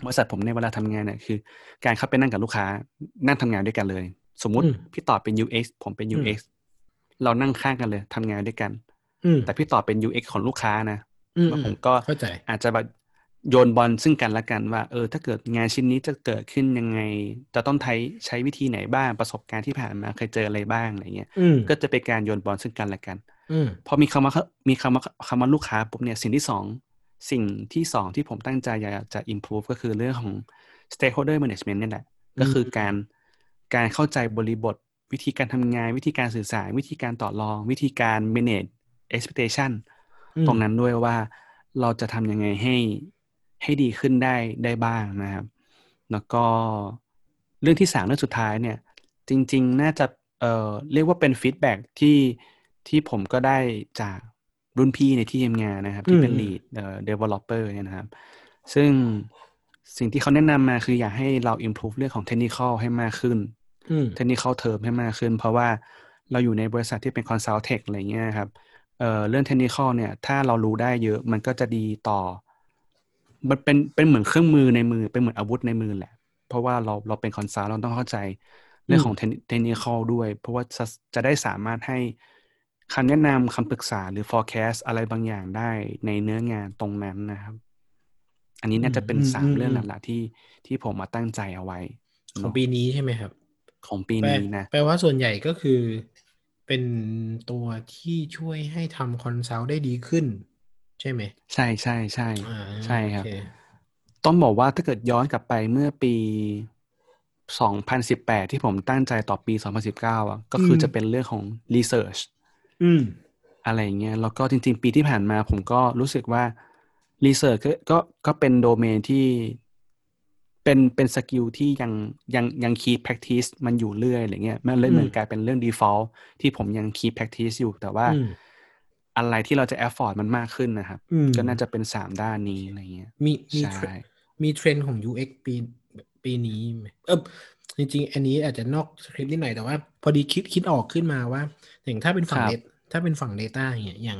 บริษัทผมในยเวลาทำงานเนี่ยคือ การเข้าไปนั่งกับลูกค้านั่งทำงานด้วยกันเลย สมมุติอืมพี่ต่อเป็น UX ผมเป็นอืม UX เรานั่งข้างกันเลยทำงานด้วยกันอืมแต่พี่ต่อเป็น UX ของลูกค้านะอืมแล้วผมก็เข้าใจอาจจะแบบโยนบอลซึ่งกันและกันว่า เออ ถ้าเกิดงานชิ้นนี้จะเกิดขึ้นยังไง จะต้องใช้ใช้วิธีไหนบ้างประสบการณ์ที่ผ่านมาเคยเจออะไรบ้างอะไรเงี้ยอืมก็จะเป็นการโยนบอลซึ่งกันและกันอืมพอมีคำว่ามีคำว่าคำว่าลูกค้าปุ๊บเนี่ยสิ่งที่สองสิ่งที่สองที่ผมตั้งใจอยากจะ improve ก็คือเรื่องของ stakeholder management เนี่ยแหละ ก็คือการการเข้าใจบริบท วิธีการทำงาน วิธีการสื่อสาร วิธีการต่อรอง วิธีการ manage expectation อืมตรงนั้นด้วยว่าเราจะทำยังไงให้ให้ดีขึ้นได้ได้บ้างนะครับ แล้วก็เรื่องที่สามเรื่องสุดท้ายเนี่ย จริง ๆ น่าจะเอ่อเรียกว่าเป็น feedback ที่ ที่ผมก็ได้จากรุ่นพี่ในที่ทำงานนะครับ ที่เป็นอืม lead เอ่อ developer เนี่ยนะครับ ซึ่งสิ่งที่เขาแนะนำมาคืออยากให้เรา improve เรื่องของ technical ให้มากขึ้นอืม technical term ให้มากขึ้น เพราะว่าเราอยู่ในบริษัทที่เป็น consult tech อะไรเงี้ยครับเอ่อเรื่องเทคนิคเนี่ย ถ้าเรารู้ได้เยอะมันก็จะดีต่อ มันเป็นเป็นเหมือนเครื่องมือในมือ เป็นเหมือนอาวุธในมือแหละ เพราะว่าเราเราเป็น consult เราต้องเข้าใจเรื่องของเทคนิคด้วย เพราะว่าจะจะได้สามารถให้ คำแนะนำคำปรึกษาหรือ forecast อะไรบางอย่างได้ในเนื้องานตรงนั้นนะครับ อันนี้น่าจะเป็นอืมสามอืมเรื่องอืมหลักๆที่ที่ผมมาตั้งใจเอาไว้ ของเนาะปีนี้ใช่ไหมครับ ของปี plan นี้นะแปลว่าส่วนใหญ่ก็คือเป็นตัวที่ช่วยให้ทำ consult ได้ดีขึ้น ใช่ไหม ใช่ใช่ใช่อ่าใช่ครับโอเคต้องบอกว่าถ้าเกิดย้อนกลับไปเมื่อปี2018 ที่ผมตั้งใจต่อปี 2019อะก็คืออมจะเป็นเรื่องของ research อืม อะไรอย่างเงี้ยแล้วก็จริง ๆ ปีที่ผ่านมา ผมก็รู้สึกว่า research ก็ก็ก็เป็นโดเมนที่เป็นเป็น skill ที่ยังยังยัง keep practice มันอยู่เรื่อยอะไรเงี้ยมันเลยเหมือนอืมกลายเป็นเรื่อง default ที่ผมยัง keep practice อยู่ แต่ว่าอืมอะไรที่เราจะ effort มันมากขึ้นนะครับอืมก็น่าจะเป็นสามด้านนี้อะไรเงี้ย มีมีใช่เทรนมีเทรนด์ของ UX ปีปีนี้ไหมเออจริงๆ อันนี้อาจจะนอกสคริปต์นิดหน่อยแต่ว่า พอดีคิดคิดออกขึ้นมาว่าอย่างถ้าเป็นฝั่งครับเด ถ้าเป็นฝั่ง Data อย่างเงี้ยอย่าง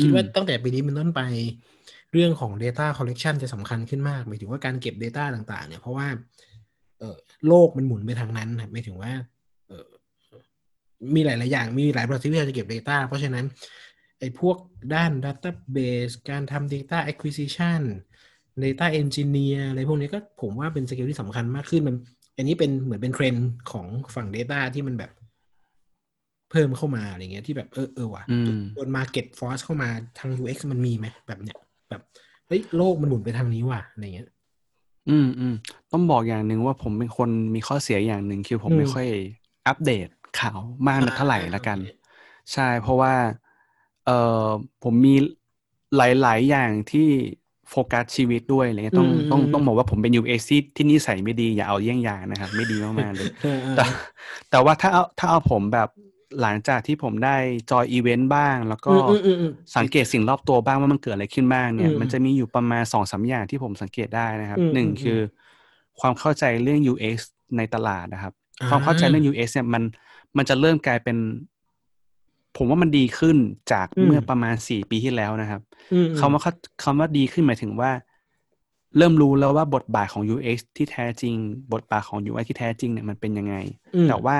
คิดว่าอืมตั้งแต่ปีนี้เป็นต้นไป เรื่องของ Data Collection จะสำคัญขึ้นมากหมายถึงว่าการเก็บ Data ต่าง ๆ เนี่ยเพราะว่าเออโลกมันหมุนไปทางนั้นนะหมายถึงว่าเออมีหลาย ๆ อย่างมีหลายบริษัทที่จะเก็บ Data เพราะฉะนั้นไอ้พวกด้าน Database การทำ Data Acquisition Data Engineer อะไรพวกนี้ก็ผมว่าเป็นสกิลที่สำคัญมากขึ้นมัน อันนี้เป็นเหมือนเป็นเทรนด์ของฝั่ง Data ที่มันแบบ เพิ่มเข้ามาอะไรเงี้ยที่แบบเออเออว่ะอืมโดน Market Force เข้ามาทาง UX มันมีไหมแบบเนี้ยแบบเฮ้ยโลกมันหมุนไปทางนี้ว่ะอะไรเงี้ย อืมอืมต้องบอกอย่างหนึ่งว่าผมเป็นคนมีข้อเสียอย่างหนึ่งคือผมอืมไม่ค่อยอัปเดตข่าวมากนักเท่าไหร่ละกันโอเคใช่เพราะว่าเออผมมีหลาย ๆ อย่างที่โฟกัสชีวิตด้วยอะไรเงี้ยต้องอืมต้องอืมต้องบอกว่าผมเป็น UX ที่ที่นิสัยไม่ดีอย่าเอาเยี่ยงอย่างนะครับ ไม่ดีมากๆเลยเออเออแต่แต่ว่าถ้าเอาถ้าเอาผมแบบ หลังจากที่ผมได้ join event บ้าง แล้วก็อืมอืมอืมสังเกตสิ่งรอบตัวบ้างว่ามันเกิดอะไรขึ้นบ้างเนี่ยอืมมันจะมีอยู่ประมาณสองสามอย่างที่ผมสังเกตได้นะครับอืมหนึ่งอืมคือ ความเข้าใจเรื่อง UX ในตลาดนะครับอ่าความเข้าใจเรื่อง UX เนี่ยมันมันจะเริ่มกลายเป็น ผมว่ามันดีขึ้นจากอืมเมื่อประมาณสี่ปีที่แล้วนะครับอืมคำว่าเข้าคำว่าดีขึ้นหมายถึงว่า เริ่มรู้แล้วว่าบทบาทของ UX ที่แท้จริง บทบาทของ UI ที่แท้จริงเนี่ยมันเป็นยังไงอืมแต่ว่า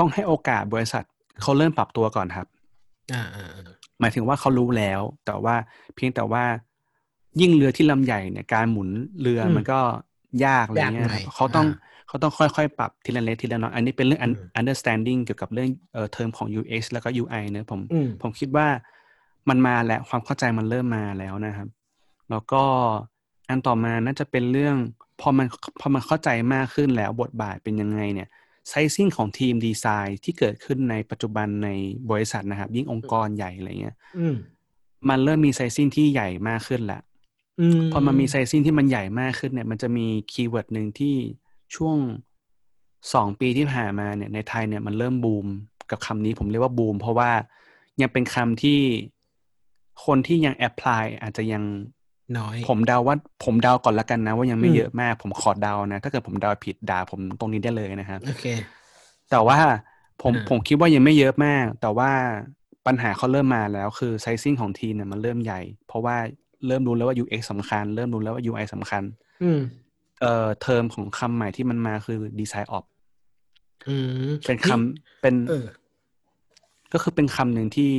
ต้องให้โอกาสบริษัทเขาเริ่มปรับตัวก่อนครับอ่าอ่าอ่าหมายถึงว่าเขารู้แล้ว แต่ว่าเพียงแต่ว่า ยิ่งเรือที่ลำใหญ่เนี่ยการหมุนเรืออมมันก็ยากอะไรเงี้ยยากหน่คอยรับเขาต้องอ่าเขาต้องค่อยๆ ปรับทีละเล็กทีละน้อยอันนี้เป็นเรื่อง un- อืม understanding เกี่ยวกับเรื่องเอ่อเทอมของ UX แล้วก็ UI เนอะผมอืมผมคิดว่ามันมาแล้วความเข้าใจมันเริ่มมาแล้วนะครับ แล้วก็อันต่อมาน่าจะเป็นเรื่องพอมันพอมันเข้าใจมากขึ้นแล้วบทบาทเป็นยังไงเนี่ย ไซซิ่งของทีมดีไซน์ที่เกิดขึ้นในปัจจุบันในบริษัทนะครับ ยิ่งองค์กรใหญ่อะไรเงี้ยอืมมันเริ่มมี sizing ที่ใหญ่มากขึ้นแล้วอืมพอมันมีไซซิ่งที่มันใหญ่มากขึ้นเนี่ย มันจะมี keyword หนึ่งที่ช่วงสองปีที่ผ่านมาเนี่ยในไทยเนี่ยมันเริ่มบูมกับคำนี้ผมเรียกว่าบูม เพราะว่ายังเป็นคำที่คนที่ยัง apply อาจจะยัง น้อย ผมเดาว่าผมเดาก่อนละกันนะ ว่ายังไม่อืมเยอะมาก ผมขอเดานะ ถ้าเกิดผมเดาผิดด่าผมตรงนี้ได้เลยนะครับโอเค แต่ว่าผมอ่าผมคิดว่ายังไม่เยอะมาก แต่ว่าปัญหาเขาเริ่มมาแล้วคือไซซิ่งของทีมเนี่ยมันเริ่มใหญ่ เพราะว่าเริ่มรู้แล้วว่า UX สำคัญ เริ่มรู้แล้วว่า UI สำคัญอืมเอ่อเทอมของคำใหม่ที่มันมาคือ Design Op อืมเป็นคำเป็นเออก็คือเป็นคำหนึ่งที่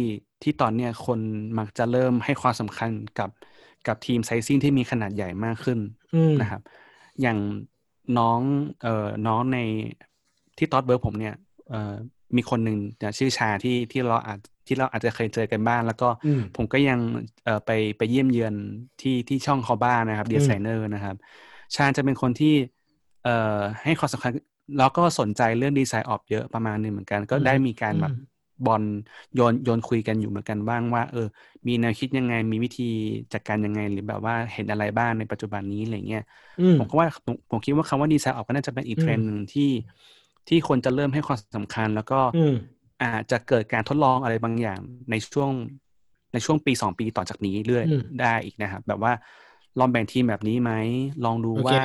ที่ตอนเนี้ยคนมักจะเริ่มให้ความสำคัญกับ กับทีมไซซิ่งที่มีขนาดใหญ่มากขึ้นอืมนะครับ อย่างน้องเอ่อน้องในที่ ThoughtWorks ผมเนี่ยเอ่อมีคนหนึ่งเนี่ยชื่อชาญที่ที่เราอาจที่เราอาจจะเคยเจอกันบ้าง แล้วก็อืมผมก็ยังเอ่อไปไปเยี่ยมเยือนที่ที่ช่องเขาบ้างนะครับดีไซเนอร์นะครับ ชาญจะเป็นคนที่เอ่อให้ความสำคัญแล้วก็สนใจเรื่อง DesignOps เยอะประมาณหนึ่งเหมือนกัน ก็ได้มีการแบบอืม บอลโยนโยนคุยกันอยู่เหมือนกันบ้างว่า เออ มีแนวคิดยังไง มีวิธีจัดการยังไง หรือแบบว่าเห็นอะไรบ้างในปัจจุบันนี้อะไรเงี้ยอืมผมก็ว่าผมผมคิดว่าคำว่าดีไซน์ออกก็น่าจะเป็นอีกอืมเทรนด์หนึ่งที่ที่คนจะเริ่มให้ความสำคัญ แล้วก็อืมอาจจะเกิดการทดลองอะไรบางอย่างในช่วงในช่วงปีสองปีต่อจากนี้เรื่อยอืมได้อีกนะครับ แบบว่าลองแบ่งทีมแบบนี้ไหมลองดูโอเคว่า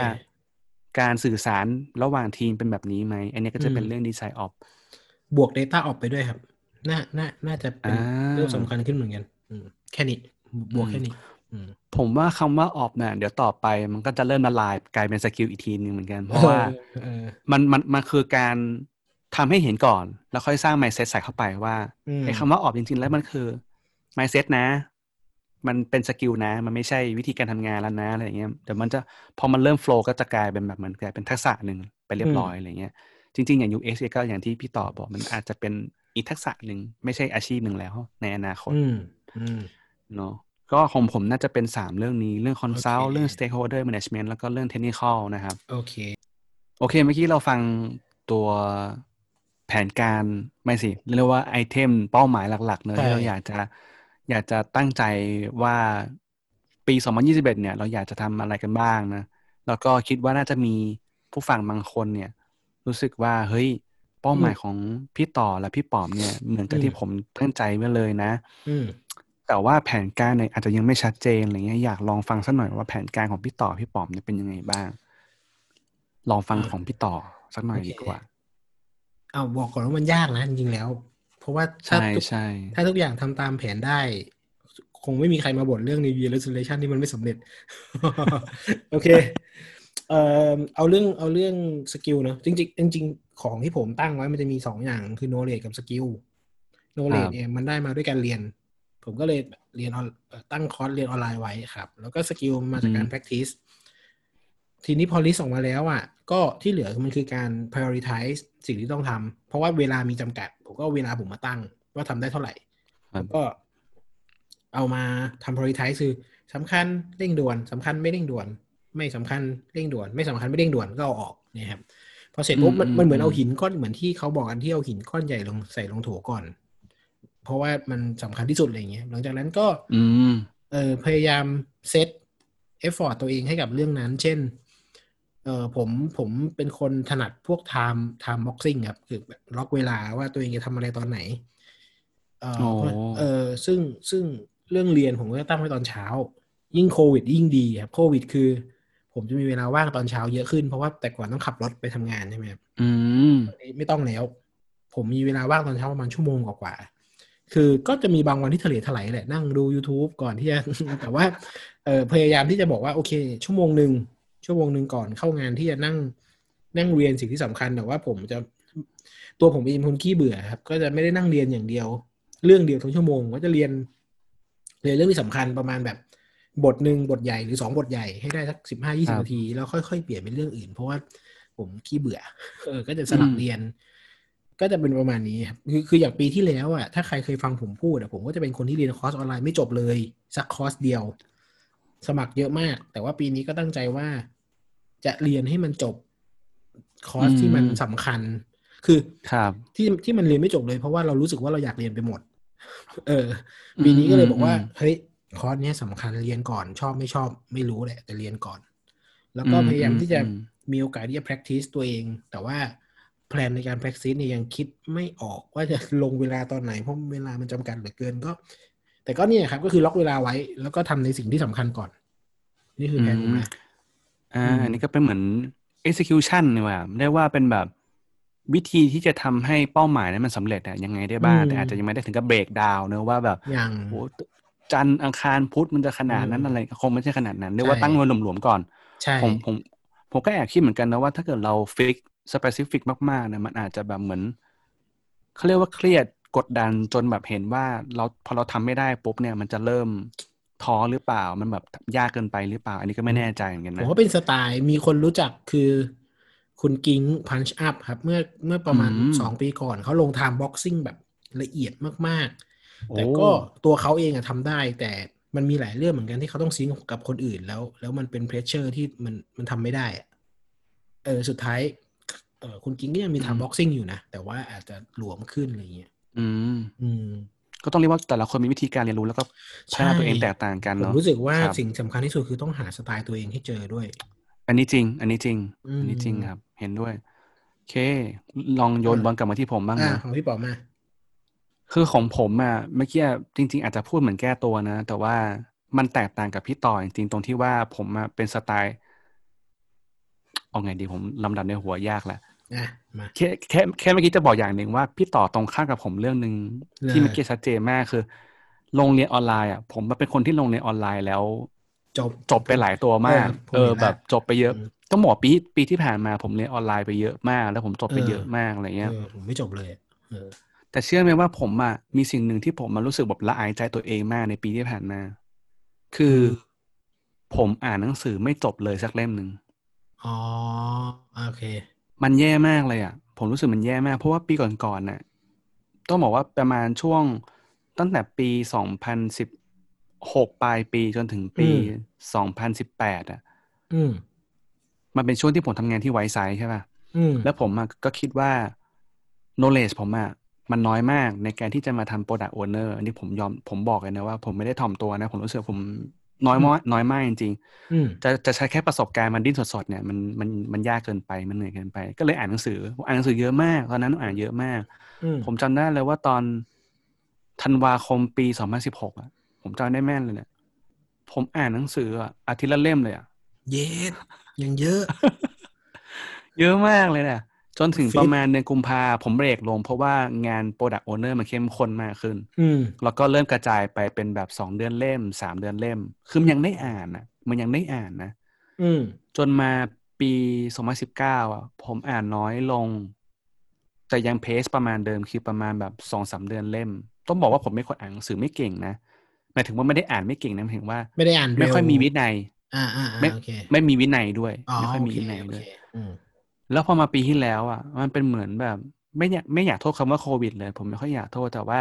การสื่อสารระหว่างทีมเป็นแบบนี้ไหม อันนี้ก็จะเป็นอืมเรื่องดีไซน์ออกบวก Data ออกไปด้วยครับ น่าน่าน่าจะเป็นอ่าเรื่องสำคัญขึ้นเหมือนกันอืมแค่นี้บวกแค่นี้อืมผมว่าคำว่าออกเนี่ยเดี๋ยวต่อไปมันก็จะเริ่มละลายกลายเป็น skill อีกทีหนึ่งเหมือนกัน เพราะว่าเออมันมันมันคือการทำให้เห็นก่อน แล้วค่อยสร้าง mindset ใส่เข้าไปว่าอืมไอ้คำว่าออกจริง ๆ แล้วมันคือ mindset นะ มันเป็น skill นะ มันไม่ใช่วิธีการทำงานแล้วนะอะไรอย่างเงี้ยเดี๋ยวมันจะพอมันเริ่ม flow ก็จะกลายเป็นแบบเหมือนกลายเป็นทักษะหนึ่งไปเรียบร้อยอะไรเงี้ยจริง ๆ อย่าง UX ก็อย่างที่พี่ต่อบอกมันอาจจะเป็น อีกทักษะหนึ่งไม่ใช่อาชีพหนึ่งแล้ว ในอนาคตอืมอืมเนาะก็ของผมน่าจะเป็นสามเรื่องนี้เรื่อง consult โอเคเรื่อง stakeholder management แล้วก็เรื่อง technical นะครับ โอเค โอเค เมื่อกี้เราฟังตัวแผนการไม่สิ เรียกว่าไอเทมเป้าหมายหลัก ๆ เลยใช่ที่เราอยากจะอยากจะตั้งใจว่าปี 2021 เนี่ย เราอยากจะทำอะไรกันบ้างนะ แล้วก็คิดว่าน่าจะมีผู้ฟังบางคนเนี่ย รู้สึกว่าเฮ้ย เป้าหมายของพี่ต่อและพี่ป๋อมเนี่ย เหมือนกับที่ผมตั้งใจไว้เลยนะอืมแต่ว่าแผนการเนี่ยอาจจะยังไม่ชัดเจนอะไรเงี้ยอยากลองฟังสักหน่อยว่าแผนการของพี่ต่อพี่ป๋อมเนี่ยเป็นยังไงบ้าง ลองฟังอ่าของพี่ต่อสักหน่อยโอเคดีกว่าเอาบอกก่อนว่ามันยากนะจริงๆแล้ว เพราะว่าถ้าใช่ทุกใช่ถ้าทุกอย่างทำตามแผนได้ คงไม่มีใครมาบ่นเรื่อง New Year Resolution ที่มันไม่สำเร็จ โอเค เอ่อเอาเรื่องเอาเรื่อง skill เนอะจริงๆจริงๆของที่ผมตั้งไว้มันจะมีสองอย่างคือ knowledge กับ skill knowledge เนี่ยมันได้มาด้วยการเรียน ผมก็เลยเรียนออนเอ่อตั้งคอร์สเรียนออนไลน์ไว้ครับ แล้วก็ skill มาจากการ practice ทีนี้พอ list ออกมาแล้วอะ ก็ที่เหลือมันคือการ prioritize สิ่งที่ต้องทำเพราะว่าเวลามีจำกัด ผมก็เอาเวลาผมมาตั้ง ว่าทำได้เท่าไหร่ครับแล้วก็เอามาทำ prioritize คือสำคัญเร่งด่วนสำคัญไม่เร่งด่วน ไม่สำคัญเร่งด่วน ไม่สำคัญไม่เร่งด่วนก็เอาออกเนี่ยครับพอเสร็จปุ๊บมันอืมมันเหมือนอืมเอาหินก้อนเหมือนที่เขาบอกกันที่เอาหินก้อนใหญ่ลงใส่ลงโถก่อน เพราะว่ามันสำคัญที่สุดอะไรอย่างเงี้ยหลังจากนั้นก็ อืมเออพยายาม set effort ตัวเองให้กับเรื่องนั้น เช่นเออผมผมเป็นคนถนัดพวก time time boxing ครับ คือแบบล็อกเวลาว่าตัวเองจะทำอะไรตอนไหน เออโอ้เออซึ่งซึ่งเรื่องเรียนผมก็จะตั้งไว้ตอนเช้า ยิ่งโควิด ยิ่งดีครับโควิด คือ ผมจะมีเวลาว่างตอนเช้าเยอะขึ้นเพราะว่าแต่ก่อนต้องขับรถไปทำงานใช่ไหมครับอืมไม่ต้องแล้ว ผมมีเวลาว่างตอนเช้าประมาณชั่วโมงกว่าๆคือก็จะมีบางวันที่ทะเลถลายแหละนั่งดู YouTube ก่อนที่จะแต่ว่าเออพยายามที่จะบอกว่าโอเค ชั่วโมงหนึ่งชั่วโมงหนึ่งก่อนเข้างานที่จะนั่งนั่งเรียนสิ่งที่สำคัญแต่ว่าผมจะตัวผมเองเป็นคนขี้เบื่อครับ ก็จะไม่ได้นั่งเรียนอย่างเดียว เรื่องเดียวทั้งชั่วโมงก็จะเรียนเรียนเรื่องที่สำคัญประมาณแบบ บทหนึ่งบทใหญ่หรือสองบทใหญ่ให้ได้สักสิบห้ายี่คสิรับบนาที แล้วค่อยๆ เปลี่ยนเป็นเรื่องอื่น เพราะว่าผมขี้เบื่อ เออ ก็จะสลับอืมเรียน ก็จะเป็นประมาณนี้ครับคือคืออย่างปีที่แล้วอะถ้าใครเคยฟังผมพูดอะผมก็จะเป็นคนที่เรียนคอร์สออนไลน์ไม่จบเลยสักคอร์สเดียว สมัครเยอะมาก แต่ว่าปีนี้ก็ตั้งใจว่า จะเรียนให้มันจบคอร์สที่มันสำคัญ คือครับที่ที่มันเรียนไม่จบเลยเพราะว่าเรารู้สึกว่าเราอยากเรียนไปหมด เออ ปีนี้ก็เลยบอกว่าอืมเฮ้ย คอร์สเนี้ยสำคัญเรียนก่อนชอบไม่ชอบไม่รู้แหละ แต่เรียนก่อน แล้วก็อืมพยายามที่จะอืมมีโอกาสที่จะ practice ตัวเอง แต่ว่า plan ในการ practice เนี่ยยังคิดไม่ออกว่าจะลงเวลาตอนไหนเพราะเวลามันจำกัดเหลือเกินก็ แต่ก็เนี่ยครับ ก็คือล็อกเวลาไว้ แล้วก็ทำในสิ่งที่สำคัญก่อน นี่คือแผนผมนะอ่าอืมอันนี้ก็เป็นเหมือน execution นี่ว่าเรียกว่าเป็นแบบวิธีที่จะทำให้เป้าหมายนั้นมันสำเร็จอะยังไงได้บ้างอืมแต่อาจจะยังไม่ได้ถึงกับ breakdown เนอะว่าแบบอย่างโอ้ จันทร์อังคารพุธมันจะขนาดนั้นอืมอะไรคงไม่ใช่ขนาดนั้นเรียกว่าใช่ตั้งเงี้ยหลวมๆก่อนใช่ผมผมผมก็แอบคิดเหมือนกันนะว่าถ้าเกิดเรา fix specific มากๆเนี่ยมันอาจจะแบบเหมือนเขาเรียกว่าเครียดกดดันจนแบบเห็นว่าเราพอเราทำไม่ได้ปุ๊บเนี่ยมันจะเริ่มท้อหรือเปล่ามันแบบยากเกินไปหรือเปล่า อันนี้ก็ไม่แน่ใจเหมือนกันผนะมว่าเป็นสไตล์มีคนรู้จักคือคุณกิ๊ง Punch Up ครับ เมื่อเมื่อประมาณอืมสองปีก่อนเขาลง time boxing แบบละเอียดมากๆโอ้ แต่ก็ตัวเขาเองอะทำได้ แต่มันมีหลายเรื่องเหมือนกันที่เขาต้อง sync กับคนอื่นแล้ว แล้วมันเป็น pressure ที่มันมันทำไม่ได้อะเออสุดท้ายเออคุณกิ๊งก็ยังมี time boxing อยู่นะ แต่ว่าอาจจะหลวมขึ้นอะไรเงี้ยอืม อืมก็ต้องเรียกว่าแต่ละคนมีวิธีการเรียนรู้แล้วก็พัฒนาตัวเองแตกต่างกันผมเนาะรู้สึกว่าครับสิ่งสำคัญที่สุดคือต้องหาสไตล์ตัวเองให้เจอด้วย อันนี้จริง อันนี้จริงอืมอันนี้จริงครับ เห็นด้วย โอเค ลองโยนอะบอลกลับมาที่ผมบ้างอ่านะของพี่ป๋อมา คือของผมอะเมื่อกี้จริง ๆ อาจจะพูดเหมือนแก้ตัวนะ แต่ว่ามันแตกต่างกับพี่ต่อจริงๆตรงที่ว่าผมอะเป็นสไตล์เอาไงดีผมลำดับในหัวยากแหละอะมาแค่แค่แค่เมื่อกี้จะบอกอย่างหนึ่งว่าพี่ต่อตรงข้ามกับผมเรื่องหนึ่งเลยที่เมื่อกี้ชัดเจนมากคือโรงเรียนออนไลน์อะผมเป็นคนที่ลงเรียนออนไลน์แล้ว จบจบไปหลายตัวมาก เออผมเออเห็นละแบบจบไปเยอะอืมต้องบอกปีปีที่ผ่านมาผมเรียนออนไลน์ไปเยอะมาก แล้วผมจบไปเออเยอะมากอะไรเงี้ยเออผมไม่จบเลยอะเออ แต่เชื่อไหมว่าผมอะมีสิ่งหนึ่งที่ผมมารู้สึกแบบละอายใจตัวเองมากในปีที่ผ่านมา คือผมอ่านหนังสือไม่จบเลยสักเล่มหนึ่งอ๋อโอเค มันแย่มากเลยอะผมรู้สึกมันแย่มากเพราะว่าปีก่อนๆน่ะต้องบอกว่าประมาณช่วงตั้งแต่ปีสองพันสิบหกปลายปีจนถึงปีอืมสองพันสิบแปดอะอืมมันเป็นช่วงที่ผมทำงานที่ไวซ์ไซใช่ป่ะอืมแล้วผมอะก็คิดว่า knowledge ผมอะ มันน้อยมากในการที่จะมาทำ product owner อันนี้ผมยอมผมบอกเลยนะว่า ผมไม่ได้ถ่อมตัวนะ ผมรู้สึกว่าผมน้อยมากน้อยมากจริงอืมๆจะจะใช้แค่ประสบการณ์มันดิ้นสดๆเนี่ยมันมันมันยากเกินไปมันเหนื่อยเกินไป ก็เลยอ่านหนังสืออ่านหนังสือเยอะมากตอนนั้นอ่านเยอะมากอืมผมจำได้เลยว่าตอนธันวาคมปีสองพันสิบหกอะผมจำได้แม่นเลยเนี่ยผมอ่านหนังสืออะอาทิตย์ละเล่มเลยอะเย็ดยังเยอะ เยอะมากเลยนะ จนถึงฟิตประมาณเดือนกุมภาผมเบรกลงเพราะว่างาน Product Owner มันเข้มข้นมากขึ้นอืมแล้วก็เริ่มกระจายไปเป็นแบบสองเดือนเล่มสามเดือนเล่ม คือมันยังได้อ่านนะมันยังได้อ่านนะอืมจนมาปีสองพันสิบเก้าอะ ผมอ่านน้อยลง แต่ยังเพสประมาณเดิมคือประมาณแบบสองสามเดือนเล่ม ต้องบอกว่าผมไม่คนอ่านหนังสือไม่เก่งนะหมายถึงว่าไม่ได้อ่านไม่เก่งนะหมายถึงว่า ไม่ได้อ่านไม่ค่อยเร็วมีวินัย อ่าอ่าอ่าไม่โอเคไม่มีวินัยด้วยอ๋อไม่ค่อยโอมีเควินัยโอด้วยเคอืม แล้วพอมาปีที่แล้วอะ มันเป็นเหมือนแบบ ไม่อยากไม่อยากโทษคำว่าโควิด เลย ผมไม่ค่อยอยากโทษแต่ว่า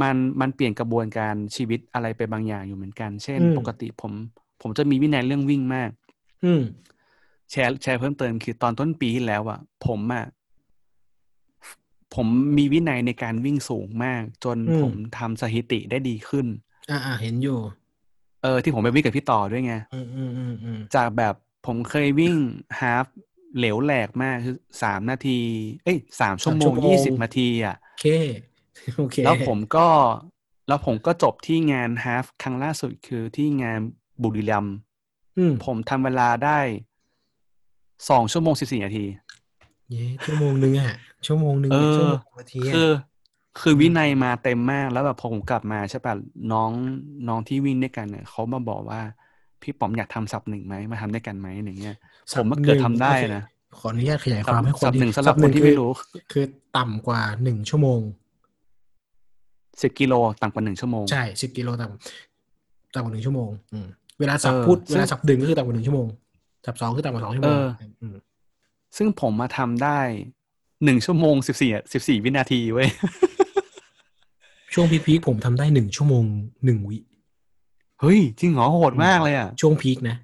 มันมันเปลี่ยนกระบวนการชีวิตอะไรไปบางอย่างอยู่เหมือนกัน เช่น ปกติผม ผมจะมีวินัยเรื่องวิ่งมาก อืมแชร์แชร์เพิ่มเติมคือตอนต้นปีที่แล้วอะ ผมอะผมมีวินัยในการวิ่งสูงมาก จนอืมผมทำสถิติได้ดีขึ้นอ่าอ่าเห็นอยู่ เออที่ผมไปวิ่งกับพี่ต่อด้วยไงอืมอืมอืมอืมจากแบบผมเคยวิ่งฮาฟ เหลวแหลกมากคือสามนาที เอ้ยสามชั่วโมงยี่สิบนาทีอะโอเคโอเค แล้วผมก็ แล้วผมก็จบที่งานฮาฟครั้งล่าสุดคือที่งานบุรีรัมย์อืมผมทำเวลาได้สองชั่วโมงสิบสี่นาที เย้ชั่วโมงนึงอะ ชั่วโมงนึงเออะอชั่วโมงนาทีอะคือ คือวินัยมาเต็มมากแล้วแบบพอผมกลับมาใช่ป่ะน้องน้องที่วิ่งด้วยกันเนี่ยเขามาบอกว่า พี่ป๋อมอยากทำสับหนึ่งไหมมาทำด้วยกันไหมอย่างเงี้ย ผมมาเกิดทำได้นะโอเคขออนุญาตขยายความให้คนสับที่หนึ่งสำหรับสัคนที่ไม่อรู้ คือต่ำกว่าหนึ่งชั่วโมงสิบกิโลต่ำกว่าหนึ่งชั่วโมง ใช่สิบกิโลต่ำต่ำกว่าหนึ่งชั่วโมงอืมเวลาสับเออพูดซึ่เวงลาสับดึงก็คือต่ำกว่าหนึ่งชั่วโมงสับสองคือต่ำกว่าสองชั่วโมงเอออืมซึ่งผมมาทำได้หนึ่งชั่วโมงสิบสี่สิบสี่วินาทีเว้ยช่วงพีคๆผมทำได้หนึ่งชั่วโมงหนึ่งวิ เฮ้ย จริงเหรอโหดมากเลยอะ ช่วงพีคนะ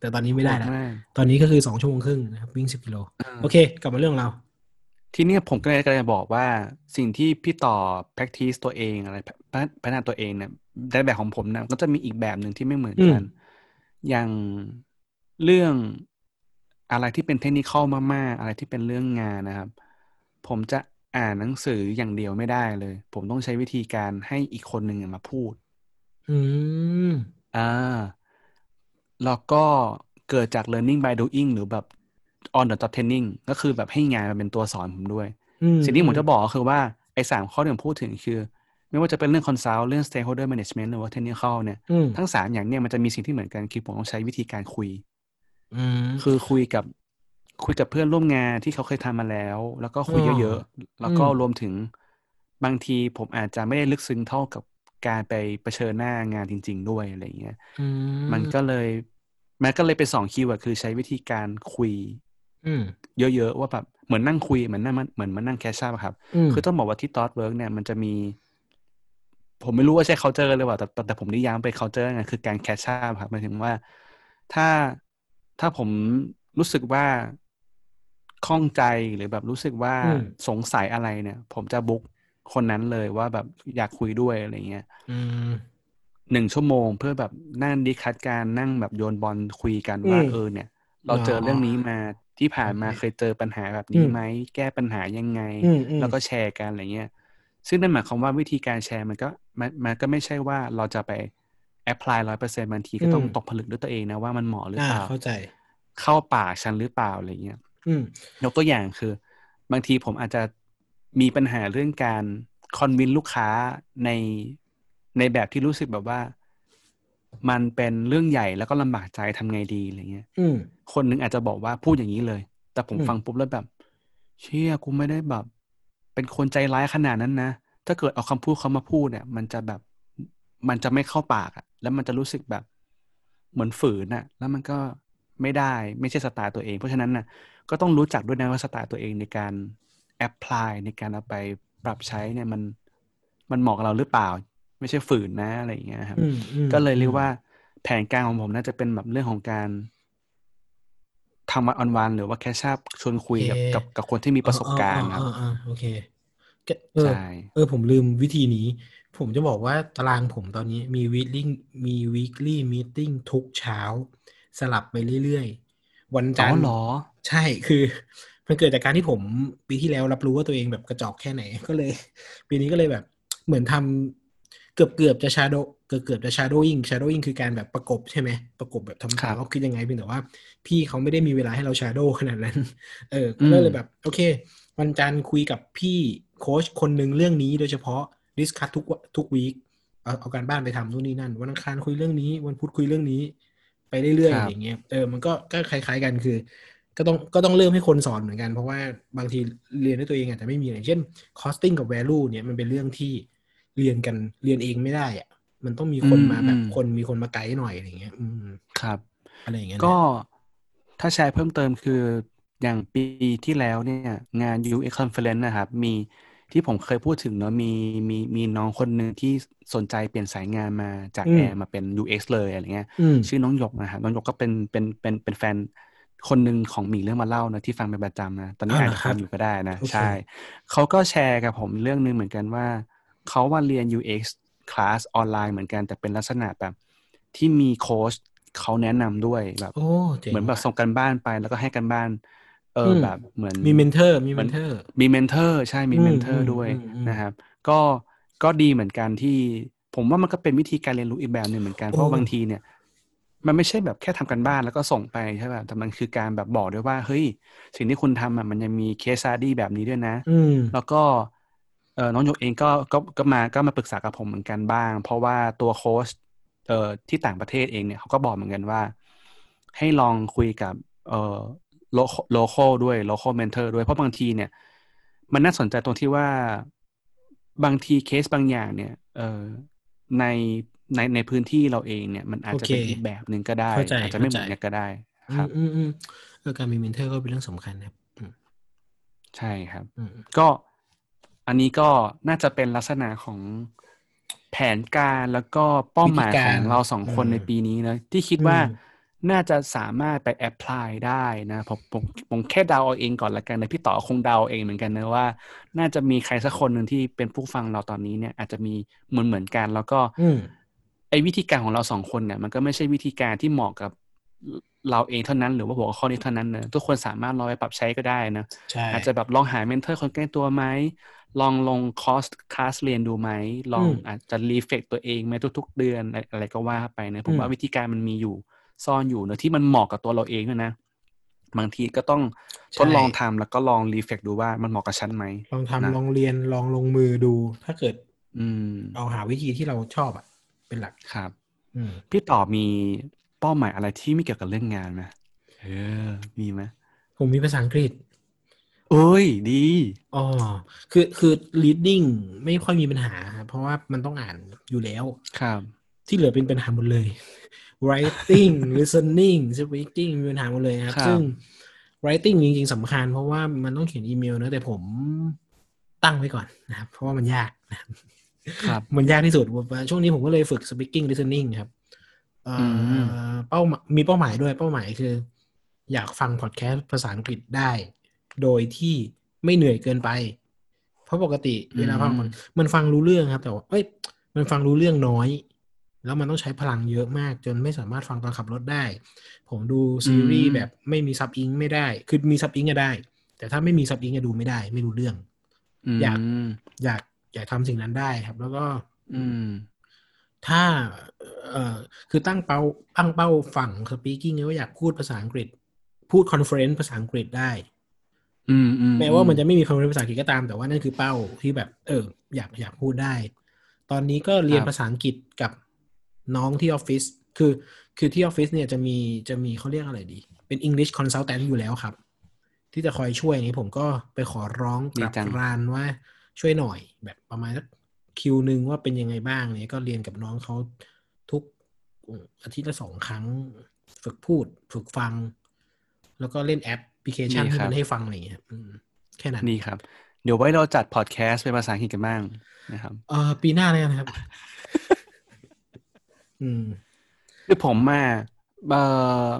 แต่ตอนนี้ไม่ได้โหแล้วมากตอนนี้ก็คือสองชั่วโมงครึ่งนะครับ วิ่งสิบกิโลเออโอเค กลับมาเรื่องเรา ทีเนี้ยผมก็เลยจะบอกว่าสิ่งที่พี่ต่อ practice ตัวเองอะไรพัฒพัฒนาตัวเองเนี่ยในแบบของผมนะก็จะมีอีกแบบหนึ่งที่ไม่เหมือนกัน อย่างเรื่องอะไรที่เป็นเทคนิคมาก ๆ อะไรที่เป็นเรื่องงานนะครับ ผมจะอ่านหนังสืออย่างเดียวไม่ได้เลย ผมต้องใช้วิธีการให้อีกคนหนึ่งมาพูด อืมอ่า แล้วก็เกิดจาก learning by doing หรือแบบ on the job training ก็คือแบบให้งานมันเป็นตัวสอนผมด้วยอืมสิ่งที่ผมจะบอกก็คือว่า ไอ้สามข้อที่ผมพูดถึงคือ ไม่ว่าจะเป็นเรื่อง consult เรื่อง stakeholder management หรือว่า technical เนี่ยอืมทั้งสามอย่างเนี่ยมันจะมีสิ่งที่เหมือนกันคือผมต้องใช้วิธีการคุยอืมคือคุยกับคุยกับเพื่อนร่วมงานที่เขาเคยทำมาแล้ว แล้วก็คุยอ๋อเยอะๆ แล้วก็อืมรวมถึงบางทีผมอาจจะไม่ได้ลึกซึ้งเท่ากับ การไปเผชิญหน้างานจริง ๆ ด้วยอะไรอย่างเงี้ยอืมันก็เลย มันก็เลยเป็นสอง keyword คือใช้วิธีการคุยอืมเยอะๆว่าแบบเหมือนนั่งคุยเหมือนนั่งเหมือนมานั่ง catch up ครับอืมคือต้องบอกว่าที่ Thoughtworks เนี่ยมันจะมี ผมไม่รู้ว่าใช่ culture หรือเปล่าแต่แต่แต่ผมนิยามเป็น culture ไงคือการ catch up ครับหมายถึงว่าถ้าถ้าผมรู้สึกว่าข้องใจหรือแบบรู้สึกว่าอืมสงสัยอะไรเนี่ย ผมจะบุ๊ก คนนั้นเลยว่าแบบอยากคุยด้วยอะไรเงี้ยอืมหนึ่งชั่วโมงเพื่อแบบนั่งดิคัดการนั่งแบบโยนบอลคุยกันว่าอืมเออเนี่ย เราเจอเรื่องนี้มาที่ผ่านมาโอเคเคยเจอปัญหาแบบนี้อืมไหมแก้ปัญหายังไงอืมอืมแล้วก็แชร์กันอะไรเงี้ยซึ่งนั่นหมายความว่าวิธีการแชร์มันก็มันมันก็ไม่ใช่ว่าเราจะไปแอพพลายร้อยเปอร์เซ็นบางทีก็ต้องอืมตกผลึกด้วยตัวเองนะว่ามันเหมาะหรืออ่าเปล่าเข้าใจ เข้าปากฉันหรือเปล่าอะไรเงี้ยอืมยกตัวอย่างคือ บางทีผมอาจจะ มีปัญหาเรื่องการคอนวินลูกค้าในในแบบที่รู้สึกแบบว่า มันเป็นเรื่องใหญ่แล้วก็ลำบากใจทำไงดีอะไรเงี้ยอืมคนหนึงอาจจะบอกว่าพูดอย่างนี้เลย แต่ผมอืมฟังปุ๊บแล้วแบบ เชี่ยกูไม่ได้แบบ เป็นคนใจร้ายขนาดนั้นนะถ้าเกิดเอาคำพูดเขามาพูดเนี่ย มันจะแบบมันจะไม่เข้าปากอะแล้วมันจะรู้สึกแบบเหมือนฝืนอะแล้วมันก็ไม่ได้ไม่ใช่สไตล์ตัวเอง เพราะฉะนั้นน่ะ ก็ต้องรู้จักด้วยนะว่าสไตล์ตัวเองในการ แอพพลายในการเอาไปปรับใช้เนี่ยมันมันเหมาะกับเราหรือเปล่า ไม่ใช่ฝืนนะอะไรอย่างเงี้ยครับอืมอืมก็เลยเรียกว่าแผนการของผมน่าจะเป็นแบบเรื่องของการทำวันออนวันหรือว่าแค่ชาบชวนคุยกับโอเคกับกับคนที่มีประสบการณ์ครับอ่าอ่าอ่าโอเคก็เออใช่เออผมลืมวิธีนี้ ผมจะบอกว่าตารางผมตอนนี้มี weekly มี weekly meeting ทุกเช้า สลับไปเรื่อยๆ วันอ๋จันอทร์เหรอใช่คือ มันเกิดจากการที่ผมปีที่แล้วรับรู้ว่าตัวเองแบบกระจอกแค่ไหนก็เลย ปีนี้ก็เลยแบบ เหมือนทำเกือบเกือบจะ shadow เกือบเกือบจะ shadowing shadowing คือการแบบประกบใช่ไหมประกบแบบทำครัถามบว่าคิดยังไงเพียงแต่ว่า พี่เขาไม่ได้มีเวลาให้เรา shadow ขนาดนั้น เอออืก็มเลยแบบ โอเค วันจันทร์คุยกับพี่โค้ชคนหนึ่งเรื่องนี้โดยเฉพาะ discuss ทุกวทุก week เอาเอาการบ้านไปทำนู่นนี่นั่น วันอังคารคุยเรื่องนี้ วันพุธคุยเรื่องนี้ ไปเรื่อยๆคอรับอย่างเงี้ยเออมันก็ก็คล้าย ๆกันคือ ก็ต้องก็ต้องเริ่มให้คนสอนเหมือนกัน เพราะว่าบางทีเรียนด้วยตัวเองอาจจะไม่มีอย่างเช่น costing กับ value เนี่ยมันเป็นเรื่องที่เรียนกันเรียนเองไม่ได้อะมันต้องมีคนอืมมาแบบอืมคนมีคนมาไกด์หน่อยอะไรเงี้ย อืมครับอะไรอย่างเงี้ยก็นะถ้าแชร์เพิ่มเติมคืออย่างปีที่แล้วเนี่ยงาน UX Conference นะครับ มีที่ผมเคยพูดถึงเนาะมีมีมีน้องคนหนึ่งที่สนใจเปลี่ยนสายงานมาจากอืมแอร์มาเป็น UX เลยอะไรเงี้ยอืมชื่อน้องหยกนะครับน้องหยกก็เป็นเป็นเป็นเป็นแฟน คนหนึ่งของหมีเรื่องมาเล่านะที่ฟังเป็นประจำนะตอนนี้อ้าวอาจเหรอจะครัฟับงอยู่ก็ได้นะโอเคใช่เขาก็แชร์กับผมเรื่องหนึงเหมือนกันว่าเขาว่าเรียน UX คลาสออนไลน์เหมือนกันแต่เป็นลักษณะแบบ ที่มีโค้ชเขาแนะนำด้วยแบบโอ้เจ๋งเหมือนแบบว่ะส่งการบ้านไปแล้วก็ให้การบ้าน เอออมแบบเหมือนมี mentor มี mentor มี mentor ใช่มีอืมเมนเทอร์อืมด้วยอืมอืมนะครับ ก็ก็ดีเหมือนกันที่ผมว่ามันก็เป็นวิธีการเรียนรู้อีกแบบหนึ่งเหมือนกันเพราะว่าบางทีเนี่ย มันไม่ใช่แบบแค่ทำการบ้านแล้วก็ส่งไปใช่ป่ะแต่มันคือการแบบบอกด้วยว่า เฮ้ย สิ่งที่คุณทำอะมันยังมี case study แบบนี้ด้วยนะอืมแล้วก็เออน้องหยกเองก็ก็ก็มาก็มาปรึกษากับผมเหมือนกันบ้าง เพราะว่าตัวโค้ชเอ่อที่ต่างประเทศเองเนี่ยเขาก็บอกเหมือนกันว่า ให้ลองคุยกับเอ่อ lo local ด้วย local mentor ด้วยเพราะบางทีเนี่ย มันน่าสนใจตรงที่ว่าบางทีเคสบางอย่างเนี่ย เอ่อ ในในในพื้นที่เราเองเนี่ยมันอาจจะเป็นโอเคอีกแบบหนึ่งก็ได้เข้าใจอาจจะไม่เหเข้ามืใจอนกันก็ได้เข้าใจอืมครับอืมอืมเออการมี mentor ก็เป็นเรื่องสำคัญนะครับอืมใช่ครับอืมก็อันนี้ก็น่าจะเป็นลักษณะของแผนการแล้วก็เป้าหมายวิธีขกาอรงเราสองคนอืมในปีนี้นะที่คิดว่าอืม น่าจะสามารถไปแอพพลายได้นะผมผมผมแค่เดาเอาเองก่อนละกันนะพี่ต่อคงเดาเองเหมือนกันนะว่า น่าจะมีใครสักคนหนึ่งที่เป็นผู้ฟังเราตอนนี้เนี่ย อาจจะมีเหมือนเหมือนกัน แล้วก็อืมไอ้วิธีการของเราสองคนเนี่ย มันก็ไม่ใช่วิธีการที่เหมาะกับเราเองเท่านั้นหรือว่าหัวข้อนี้เท่านั้นเนอะทุกคนสามารถลองไปปรับใช้ก็ได้นะใช่อาจจะแบบลองหาเมนเทอร์คนใกล้ตัวไหมลองลงคอร์สคลาสเรียนดูไหมลองอาจจะ reflect ตัวเองไหมทุก ๆ เดือนอะไรอะไรก็ว่าไปนะผมว่าวิธีการมันมีอยู่ ซ่อนอยู่เนอะที่มันเหมาะกับตัวเราเองด้วยนะ บางทีก็ต้องทดลองทำแล้วก็ลอง reflect ดูว่ามันเหมาะกับฉันไหมลองทำนะลองเรียนลองลงมือดู ถ้าเกิด อืมเอาหาวิธีที่เราชอบอะ เป็นหลักครับอืมพี่ต่อมีเป้าหมายอะไรที่ไม่เกี่ยวกับเรื่องงานไหมเออ มีไหมผมมีภาษาอังกฤษเอ้ย ดีอ๋อคือคือ reading ไม่ค่อยมีปัญหาครับเพราะว่ามันต้องอ่านอยู่แล้ว ครับ ที่เหลือเป็นปัญหาหมดเลย writing listening speaking มีปัญหาหมดเลยครับครับ ซึ่ง writing จริง ๆสำคัญเพราะว่ามันต้องเขียนอีเมลนะแต่ผมตั้งไว้ก่อนนะครับ เพราะว่ามันยากนะครับครับมันยากที่สุดว่าช่วงนี้ผมก็เลยฝึก speaking listening ครับเอ่ออมเป้าหมายมีเป้าหมายด้วยเป้าหมายคือ อยากฟังพอดแคสต์ภาษาอังกฤษได้ โดยที่ไม่เหนื่อยเกินไป เพราะปกติเวลาฟังอืมมันฟังรู้เรื่องครับ แต่ว่าเอ้ย มันฟังรู้เรื่องน้อย แล้วมันต้องใช้พลังเยอะมาก จนไม่สามารถฟังตอนขับรถได้ ผมดูซีรีส์แบบไม่มีซับอิงไม่ได้ คือมีซับอิงก็ได้ แต่ถ้าไม่มี sub Eng จะดูไม่ได้ ไม่รู้เรื่อง อยากมอยากอยากทำสิ่งนั้นได้ครับ แล้วก็ อืม ถ้า เอ่อคือตั้งเป้าตั้งเป้าฝั่ง speaking เนี่ยว่าอยากพูดภาษาอังกฤษ พูด conference ภาษาอังกฤษได้อืมอืมแม้ว่ามันจะไม่มี conference ภาษาอังกฤษก็ตาม แต่ว่านั่นคือเป้าที่แบบ เออ อยากอยากพูดได้ ตอนนี้ก็เรียนภาษาอังกฤษกับ น้องที่ออฟฟิศคือคือที่ออฟฟิศเนี่ยจะมีจะมีเขาเรียกอะไรดี เป็น English consultant อยู่แล้วครับ ที่จะคอยช่วยนี้ผมก็ไปขอร้องกราบกรานว่าช่วยหน่อยแบบประมาณสัก Q หนึ่งว่าเป็นยังไงบ้างเนี่ยก็เรียนกับน้องเขาทุกอาทิตย์ละสองครั้ง ฝึกพูด ฝึกฟัง แล้วก็เล่นแอปพลิเคชันที่มันให้ฟังอะไรอย่างเงี้ยอืมแค่นั้นนี่ครับ เดี๋ยวไว้เราจัดพอดแคสต์เป็นภาษาอังกฤษกันบ้างนะครับเออปีหน้าเลยนะครับ อืมคือผมมาเอ่อ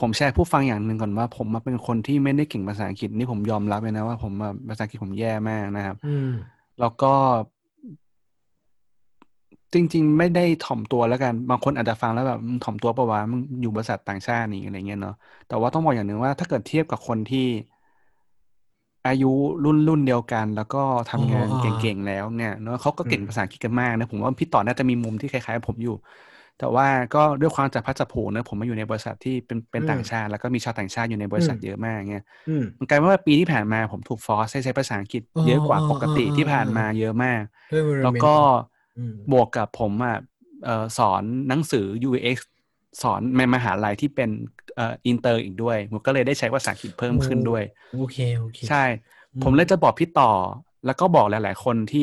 ผมแชร์ผู้ฟังอย่างหนึ่งก่อนว่า ผมมาเป็นคนที่ไม่ได้เก่งภาษาอังกฤษนี่ผมยอมรับเลยนะว่าผมอะภาษาอังกฤษผมแย่มากนะครับ อืมแล้วก็ จริง ๆ ไม่ได้ถ่อมตัวแล้วกัน บางคนอาจจะฟังแล้วแบบมึงถ่อมตัวปะวะมึงอยู่บริษัทต่างชาตินี่อะไรเงี้ยเนาะแต่ว่าต้องบอกอย่างหนึ่งว่าถ้าเกิดเทียบกับคนที่อายุรุ่นรุ่นเดียวกัน แล้วก็ทำงานอ๋อเก่งๆแล้วเนี่ยเนาะเขาก็เก่งอืมภาษาอังกฤษกันมากนะผมว่าพี่ต่อน่าจะมีมุมที่คล้ายๆผมอยู่ แต่ว่าก็ด้วยความจับพลัดจับผลูนะผมมาอยู่ในบริษัทที่เป็นเป็นอืมต่างชาติ แล้วก็มีชาวต่างชาติอยู่ในบริษัทอืมเยอะมากเงี้ยอืมมันกลายเป็นว่าปีที่ผ่านมาผมถูก force ให้ใช้ภาษาอังกฤษอ๋อเยอะกว่าอ๋อปกติอ๋อที่ผ่านอ๋อมาเยอะมากด้วย environment แล้วก็อืมบวกกับผมอะเอ่อสอนหนังสือ UX สอนในมหาลัยที่เป็นเอ่ออินเตอร์อีกด้วยผมก็เลยได้ใช้ภาษาอังกฤษเพิ่มขึ้นด้วยโอเคโอเคใช่อืมผมเลยจะบอกพี่ต่อแล้วก็บอกหลาย ๆ คนที่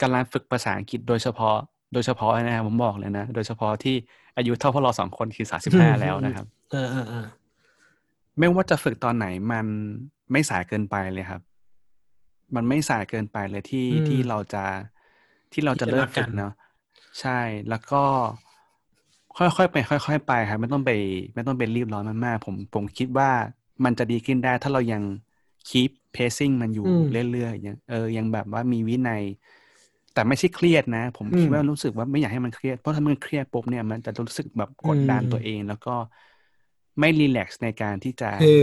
กำลังฝึกภาษาอังกฤษโดยเฉพาะ โดยเฉพาะนะครับผมบอกเลยนะ โดยเฉพาะที่อายุเท่าพวกเราสองคนคือสาสิบห้าแล้วนะครับเออเออเออไม่ว่าจะฝึกตอนไหนมันไม่สายเกินไปเลยครับ มันไม่สายเกินไปเลยที่อืมที่เราจะที่เราจะที่จะเริ่รัมกกัฝึนกเนาะใช่แล้วก็ค่อยๆไป ค่อย ๆ ไปครับไม่ต้องไป ไม่ต้องไปรีบร้อนมันมากผมผมคิดว่ามันจะดีขึ้นได้ ถ้าเรายัง keep pacing มันอยู่อืมเรื่อยๆยังเออยังแบบว่ามีวินัย แต่ไม่ใช่เครียดนะผมอืมคิดว่ารู้สึกว่าไม่อยากให้มันเครียดเพราะถ้ามันเครียดปุ๊บเนี่ยมันจะรู้สึกแบบกดดันอืมตัวเอง แล้วก็ไม่รีแลกซ์ในการที่จะคือ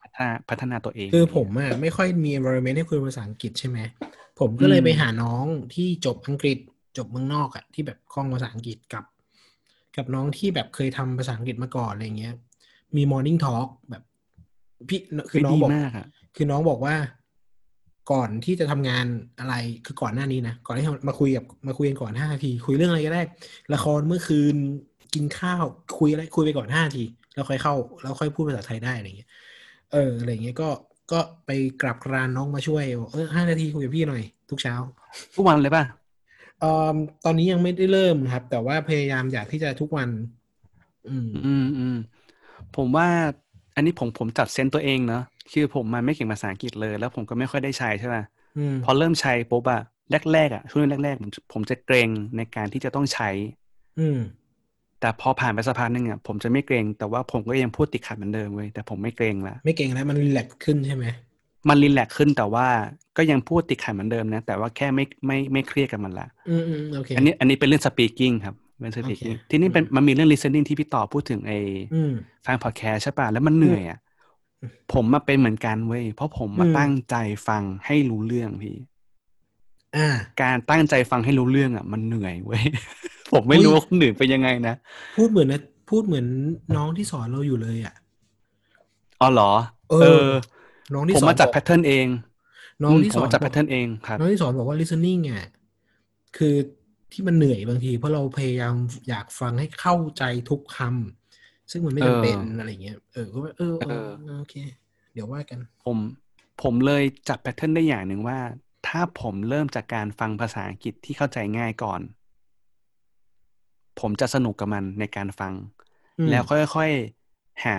พัฒนาพัฒนาตัวเอง คือผมอะไม่ค่อยมี environment ให้คุยภาษาอังกฤษใช่ไหมผมก็เลยอืมไปหาน้องที่จบอังกฤษจบเมืองนอกอะที่แบบคล่องภาษาอังกฤษกับ กับน้องที่แบบเคยทำภาษาอังกฤษมาก่อนอะไรเงี้ย มี morning talk แบบพี่คือน้องดีบอกมากอะคือน้องบอกว่า ก่อนที่จะทำงานอะไรคือก่อนหน้านี้นะก่อนที่มาคุยกับมาคุยกันก่อนห้านาที คุยเรื่องอะไรก็ได้ละครเมื่อคืนกินข้าวคุยอะไรคุยไปก่อนห้านาทีแล้วค่อยเข้าแล้วค่อยพูดภาษาไทยได้อะไรเงี้ยเอออะไรเงี้ยก็ก็ไปกราบกรานน้องมาช่วยบอกเออห้านาทีคุยกับพี่หน่อย ทุกเช้า ทุกวันเลยป่ะเอ่อตอนนี้ยังไม่ได้เริ่มครับ แต่ว่าพยายามอยากที่จะทุกวัน อืมอืมอืมผมว่า อันนี้ผมผมจับ sense ตัวเองเนาะ คือผมมันไม่เก่งภาษาอังกฤษเลย แล้วผมก็ไม่ค่อยได้ใช้ใช่ไหมอืมพอเริ่มใช้ปุ๊บอะแรกๆอะช่วงแรกๆผมผมจะเกร็งในการที่จะต้องใช้ อืมแต่พอผ่านไปสักพักหนึ่งอะผมจะไม่เกร็ง แต่ว่าผมก็ยังพูดติดขัดเหมือนเดิมเว้ยแต่ผมไม่เกร็งละไม่เกร็งแล้วมัน relax ขึ้นใช่ไหมมัน relax ขึ้นแต่ว่าก็ยังพูดติดขัดเหมือนเดิมนะ แต่ว่าแค่ไม่ไม่ไม่เครียดกับมันละอืมอืมโอเคอันนี้อันนี้เป็นเรื่อง speaking ครับเป็น speaking โอเคที่นี่เป็นมันมีเรื่อง listening ที่พี่ต่อพูดถึงไอ้อืมฟังพอดแคสต์ใช่ป่ะแล้วมันเหนื่อยอะอืม ผมมาเป็นเหมือนกันเว้ยเพราะผมมาอืมตั้งใจฟังให้รู้เรื่องพี่อ่าการตั้งใจฟังให้รู้เรื่องอะ มันเหนื่อยเว้ยผมไม่รู้อุ๊ยว่าคนอื่นเป็นยังไงนะพูดเหมือนนะพูดเหมือนน้องที่สอนเราอยู่เลยอะอ๋อเหรอ เออ น้องที่ผมสอนมาจัดบอกแพทเทิร์นเอง น้องที่มสผมอนมาจัดบแพอกทเทิร์นเองครับน้องที่สอนบอกว่า listening อะคือที่มันเหนื่อยบางที เพราะเราพยายามอยากฟังให้เข้าใจทุกคำ ซึ่งมันไม่จำเป็นเออออะไรเงี้ยเออก็ว่าเออเออเออโอเค เดี๋ยวว่ากัน ผมผมเลยจับแพทเทิร์นได้อย่างหนึ่งว่า ถ้าผมเริ่มจากการฟังภาษาอังกฤษที่เข้าใจง่ายก่อน ผมจะสนุกกับมันในการฟังอืมแล้วค่อยๆ หา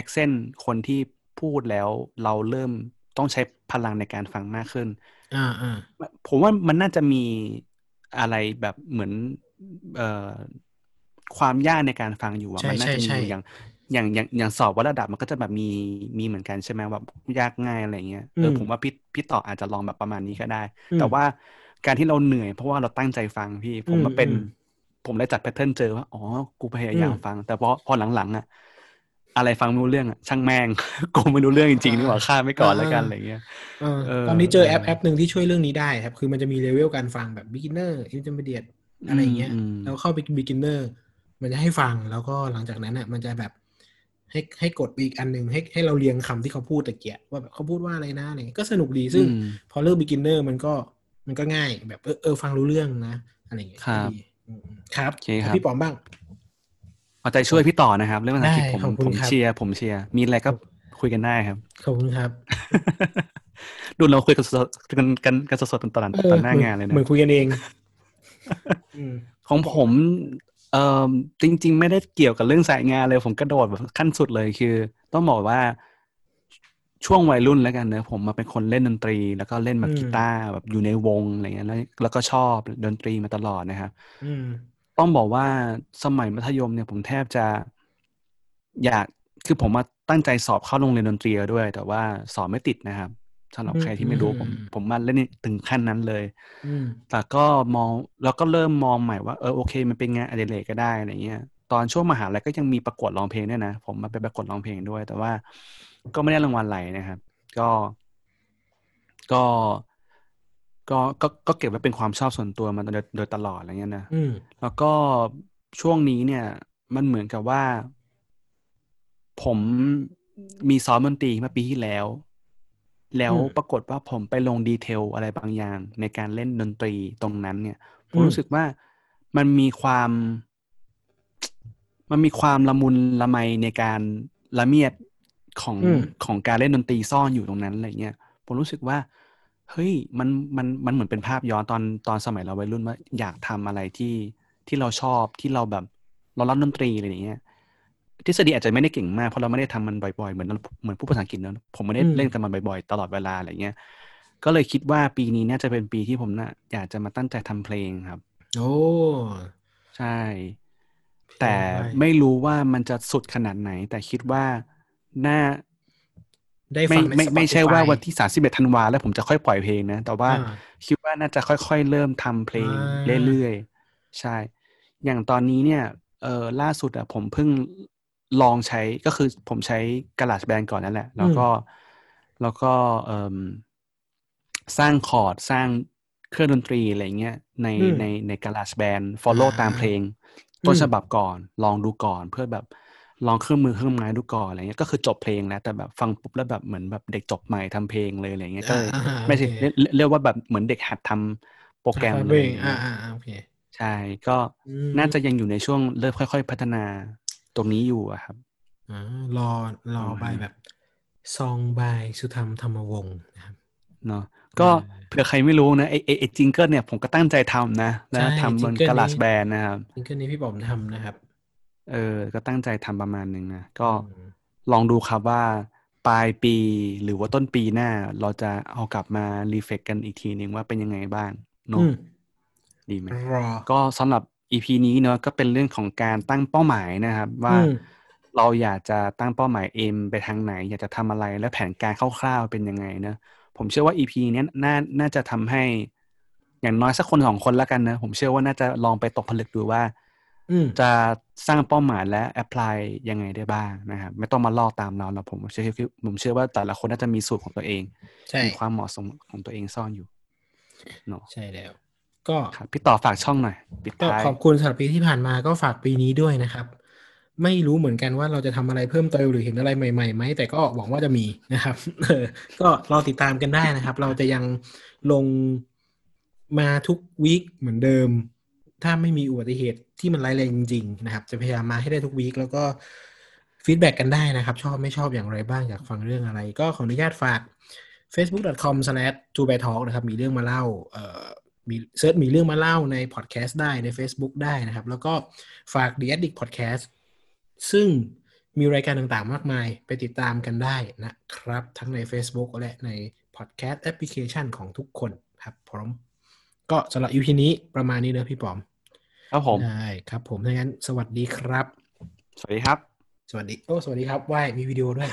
accent คนที่พูดแล้วเราเริ่มต้องใช้พลังในการฟังมากขึ้นอ่าอ่าผมว่ามันน่าจะมีอะไรแบบเหมือนเอ่อ ความยากในการฟังอยู่อะใช่มัน่าจะมีใช่อยู่อย่างอย่างอย่างอย่างสอบวัดระดับมันก็จะแบบมีมีเหมือนกันใช่ไหมแบบยากง่ายอะไรเงี้ยเออผมว่าพี่พี่ต่ออาจจะลองแบบประมาณนี้ก็ได้อืมแต่ว่าการที่เราเหนื่อยเพราะว่าเราตั้งใจฟังพี่ผมมาเป็นอืมผมเลยจับ pattern เจอว่าอ๋อกูพยายามอืมฟัง แต่พอพอหลังๆอะอะไรฟังไม่รู้เรื่องอะช่างแม่งกูไม่รู้เรื่องจริงๆนี่หว่าข้ามไปก่อนแล้วกันอะไรเงี้ยเออเออตอนนี้เจอแอปเออแอปหนึ่งที่ช่วยเรื่องนี้ได้ครับ คือมันจะมีเลเวลการฟังแบบ beginner intermediate อะไรอย่างเงี้ยอืมแล้วเข้าไป beginner มันจะให้ฟังแล้วก็หลังจากนั้นอะ มันจะแบบให้ให้กดไปอีกอันหนึ่งให้ให้เราเรียงคำที่เขาพูดตะกี้ว่าแบบเขาพูดว่าอะไรนะอะไรเงี้ยก็สนุกดีซึ่งอืมพอเริ่ม beginner มันก็มันก็ง่าย แบบเออเออฟังรู้เรื่องนะอะไรอย่างเงี้ยครับดีอืมครับโอเคครับพี่ปอมบ้างเอาใจช่วยพี่ต่อนะครับ เรื่องภาษาอังกฤษได้ผมขอบคุณผมครับเชียร์ผมเชียร์มีอะไรก็คุยกันได้ครับขอบคุณครับ ดูเราคุยกันสดๆกันกันกันสดๆตอนตอนหน้างานเลยนะเหมือนคุยกันเองอืมของผม เอ่อจริง ๆ ไม่ได้เกี่ยวกับเรื่องสายงานเลย ผมกระโดดแบบขั้นสุดเลยคือ ต้องบอกว่าช่วงวัยรุ่นแล้วกันเนอะผมมาเป็นคนเล่นดนตรี แล้วก็เล่นแบบอืมกีตาร์แบบอยู่ในวงอะไรเงี้ยแล้วแล้วก็ชอบดนตรีมาตลอดนะครับอืมต้องบอกว่าสมัยมัธยมเนี่ยผมแทบจะ อยากคือผมมาตั้งใจสอบเข้าโรงเรียนดนตรีด้วย แต่ว่าสอบไม่ติดนะครับ สำหรับอืมใครที่ไม่รู้ผมอืมผมมาเล่นถึงขั้นนั้นเลยอืมแต่ก็มองแล้วก็เริ่มมองใหม่ว่าเออโอเค มันเป็นงานอดิเรกก็ได้อะไรเงี้ย ตอนช่วงมหาลัยก็ยังมีประกวดร้องเพลงด้วยนะ ผมมาไปประกวดร้องเพลงด้วย แต่ว่าก็ไม่ได้รางวัลอะไรนะครับ ก็ก็ก็ก็ก็เก็บไว้เป็นความชอบส่วนตัวมาโดยโดยตลอดอะไรเงี้ยนะอืมแล้วก็ช่วงนี้เนี่ย มันเหมือนกับว่า ผมมีซ้อมดนตรีเมื่อปีที่แล้ว แล้วอืมปรากฏว่าผมไปลงดีเทลอะไรบางอย่าง ในการเล่นดนตรีตรงนั้นเนี่ย ผมอืมรู้สึกว่ามันมีความ มันมีความละมุนละไมในการละเมียดของอืมของการเล่นดนตรีซ่อนอยู่ตรงนั้นอะไรเงี้ยผมรู้สึกว่า เฮ้ยมันมันมันเหมือนเป็นภาพย้อนตอนตอนสมัยเราวัยรุ่นว่าอยากทำอะไรที่ที่เราชอบที่เราแบบเรารักดนตรีอะไรอย่างเงี้ย ทฤษฎีอาจจะไม่ได้เก่งมากเพราะเราไม่ได้ทำมันบ่อยๆ เหมือนเหมือนผู้ภาษาอังกฤษเนอะผมไม่ได้อืมเล่นกับมันบ่อยๆ ตลอดเวลาอะไรเงี้ยก็เลยคิดว่าปีนี้น่าจะเป็นปีที่ผมน่ะอยากจะมาตั้งใจทำเพลงครับ โอ้ใช่เพลงแต่ไว้ไม่รู้ว่ามันจะสุดขนาดไหน แต่คิดว่าน่าได้ไม่ฟังในไม่ไม่ใช่ว่า Spotify วันที่สามสิบเอ็ดธันวาแล้วผมจะค่อยปล่อยเพลงนะ แต่ว่าอ่าคิดว่าน่าจะค่อยๆ เริ่มทำเพลงอ่าเรื่อยๆ ใช่ อย่างตอนนี้เนี่ยเออล่าสุดอะผมเพิ่ง ลองใช้ก็คือผมใช้กระดาษแบนก่อนนั่นแหละ แล้วก็แล้วก็เอมสร้างคอร์ดสร้างเครื่องดนตรีอะไรเงี้ยในอืมในในกระดาษแบน follow อ่าตามเพลง ต้นอืมฉบับก่อน ลองดูก่อนเพื่อแบบลองเครื่องมือเครื่องไม้ดูก่อนอะไรเงี้ยก็คือจบเพลงแล้ว แต่แบบฟังปุ๊บแล้วแบบเหมือนแบบเด็กจบใหม่ทำเพลงเลยอะไรเงี้ยก็เลยอ่าอ่าไม่ใช่โอเคเรียกเรียกว่าแบบเหมือนเด็กหัดทำโปรแกรมอ่าเลยอ่าอ่าอ่าโอเคใช่ก็อืมน่าจะยังอยู่ในช่วงเริ่มค่อย ๆ พัฒนา ตรงนี้อยู่อะครับอ่ารอรอประมาณบายนี้แบบซองบายสุธรรมธรรมวงศ์นะครับเนาะก็อ่าเผื่อใครไม่รู้นะไอไอไอจิงเกิลเนี่ยผมก็ตั้งใจทำนะใช่แล้วทำบน jingle กระดาษนี้แบนนะครับซิงเกิลนี้พี่บอมทำนะครับ เออ ก็ตั้งใจทำประมาณหนึ่งนะก็อืมลองดูครับว่าปลายปีหรือว่าต้นปีหน้า เราจะเอากลับมารีเฟกกันอีกทีหนึ่งว่าเป็นยังไงบ้างเนาะอืมดีไหมรอก็สำหรับ EP นี้เนาะก็เป็นเรื่องของการตั้งเป้าหมายนะครับ ว่าอืมเราอยากจะตั้งเป้าหมายเอมไปทางไหน อยากจะทำอะไรและแผนการคร่าวๆเป็นยังไงนะผมเชื่อว่า EP เนี้ยน่าน่าจะทำให้ อย่างน้อยสักคนสองคนแล้วกันนะ ผมเชื่อว่าน่าจะลองไปตกผลึกดูว่าอืมจะสร้างเป้าหมายและแอพพลายยังไงได้บ้างนะครับ ไม่ต้องมาลอกตามเราแล้วผมเชื่อผมเชื่อว่าแต่ละคนน่าจะมีสูตรของตัวเองใช่มีความเหมาะสมของตัวเองซ่อนอยู่เนาะใช่แล้ว ก็ครับพี่ต่อฝากช่องหน่อยปิดก็ท้ายขอบคุณสำหรับปีที่ผ่านมาก็ฝากปีนี้ด้วยนะครับ ไม่รู้เหมือนกันว่าเราจะทำอะไรเพิ่มเติมหรือเห็นอะไรใหม่ๆไหมแต่ก็หวังว่าจะมีนะครับเออก็รอติดตามกันได้นะครับ เราจะยังลงมาทุก week เหมือนเดิม ถ้าไม่มีอุบัติเหตุที่มันร้ายแรงจริงๆนะครับ จะพยายามมาให้ได้ทุก week แล้วก็ feedback กันได้นะครับ ชอบไม่ชอบอย่างไรบ้างอยากฟังเรื่องอะไร ก็ขออนุญาตฝาก facebook.com/2bytalk นะครับ มีเรื่องมาเล่าเอ่อ มี search มีเรื่องมาเล่าในพอดแคสต์ได้ใน Facebook ได้นะครับ แล้วก็ฝาก The Addict Podcast ซึ่งมีรายการต่างๆ มากมายไปติดตามกันได้นะครับ ทั้งใน Facebook และใน Podcast Application ของทุกคนครับผมก็สำหรับ EP นี้ประมาณนี้เนอะพี่บอม ครับผมได้ครับผมถ้างั้นสวัสดีครับ สวัสดีครับ สวัสดี โอ้ สวัสดีครับว่ายมีวิดีโอด้วย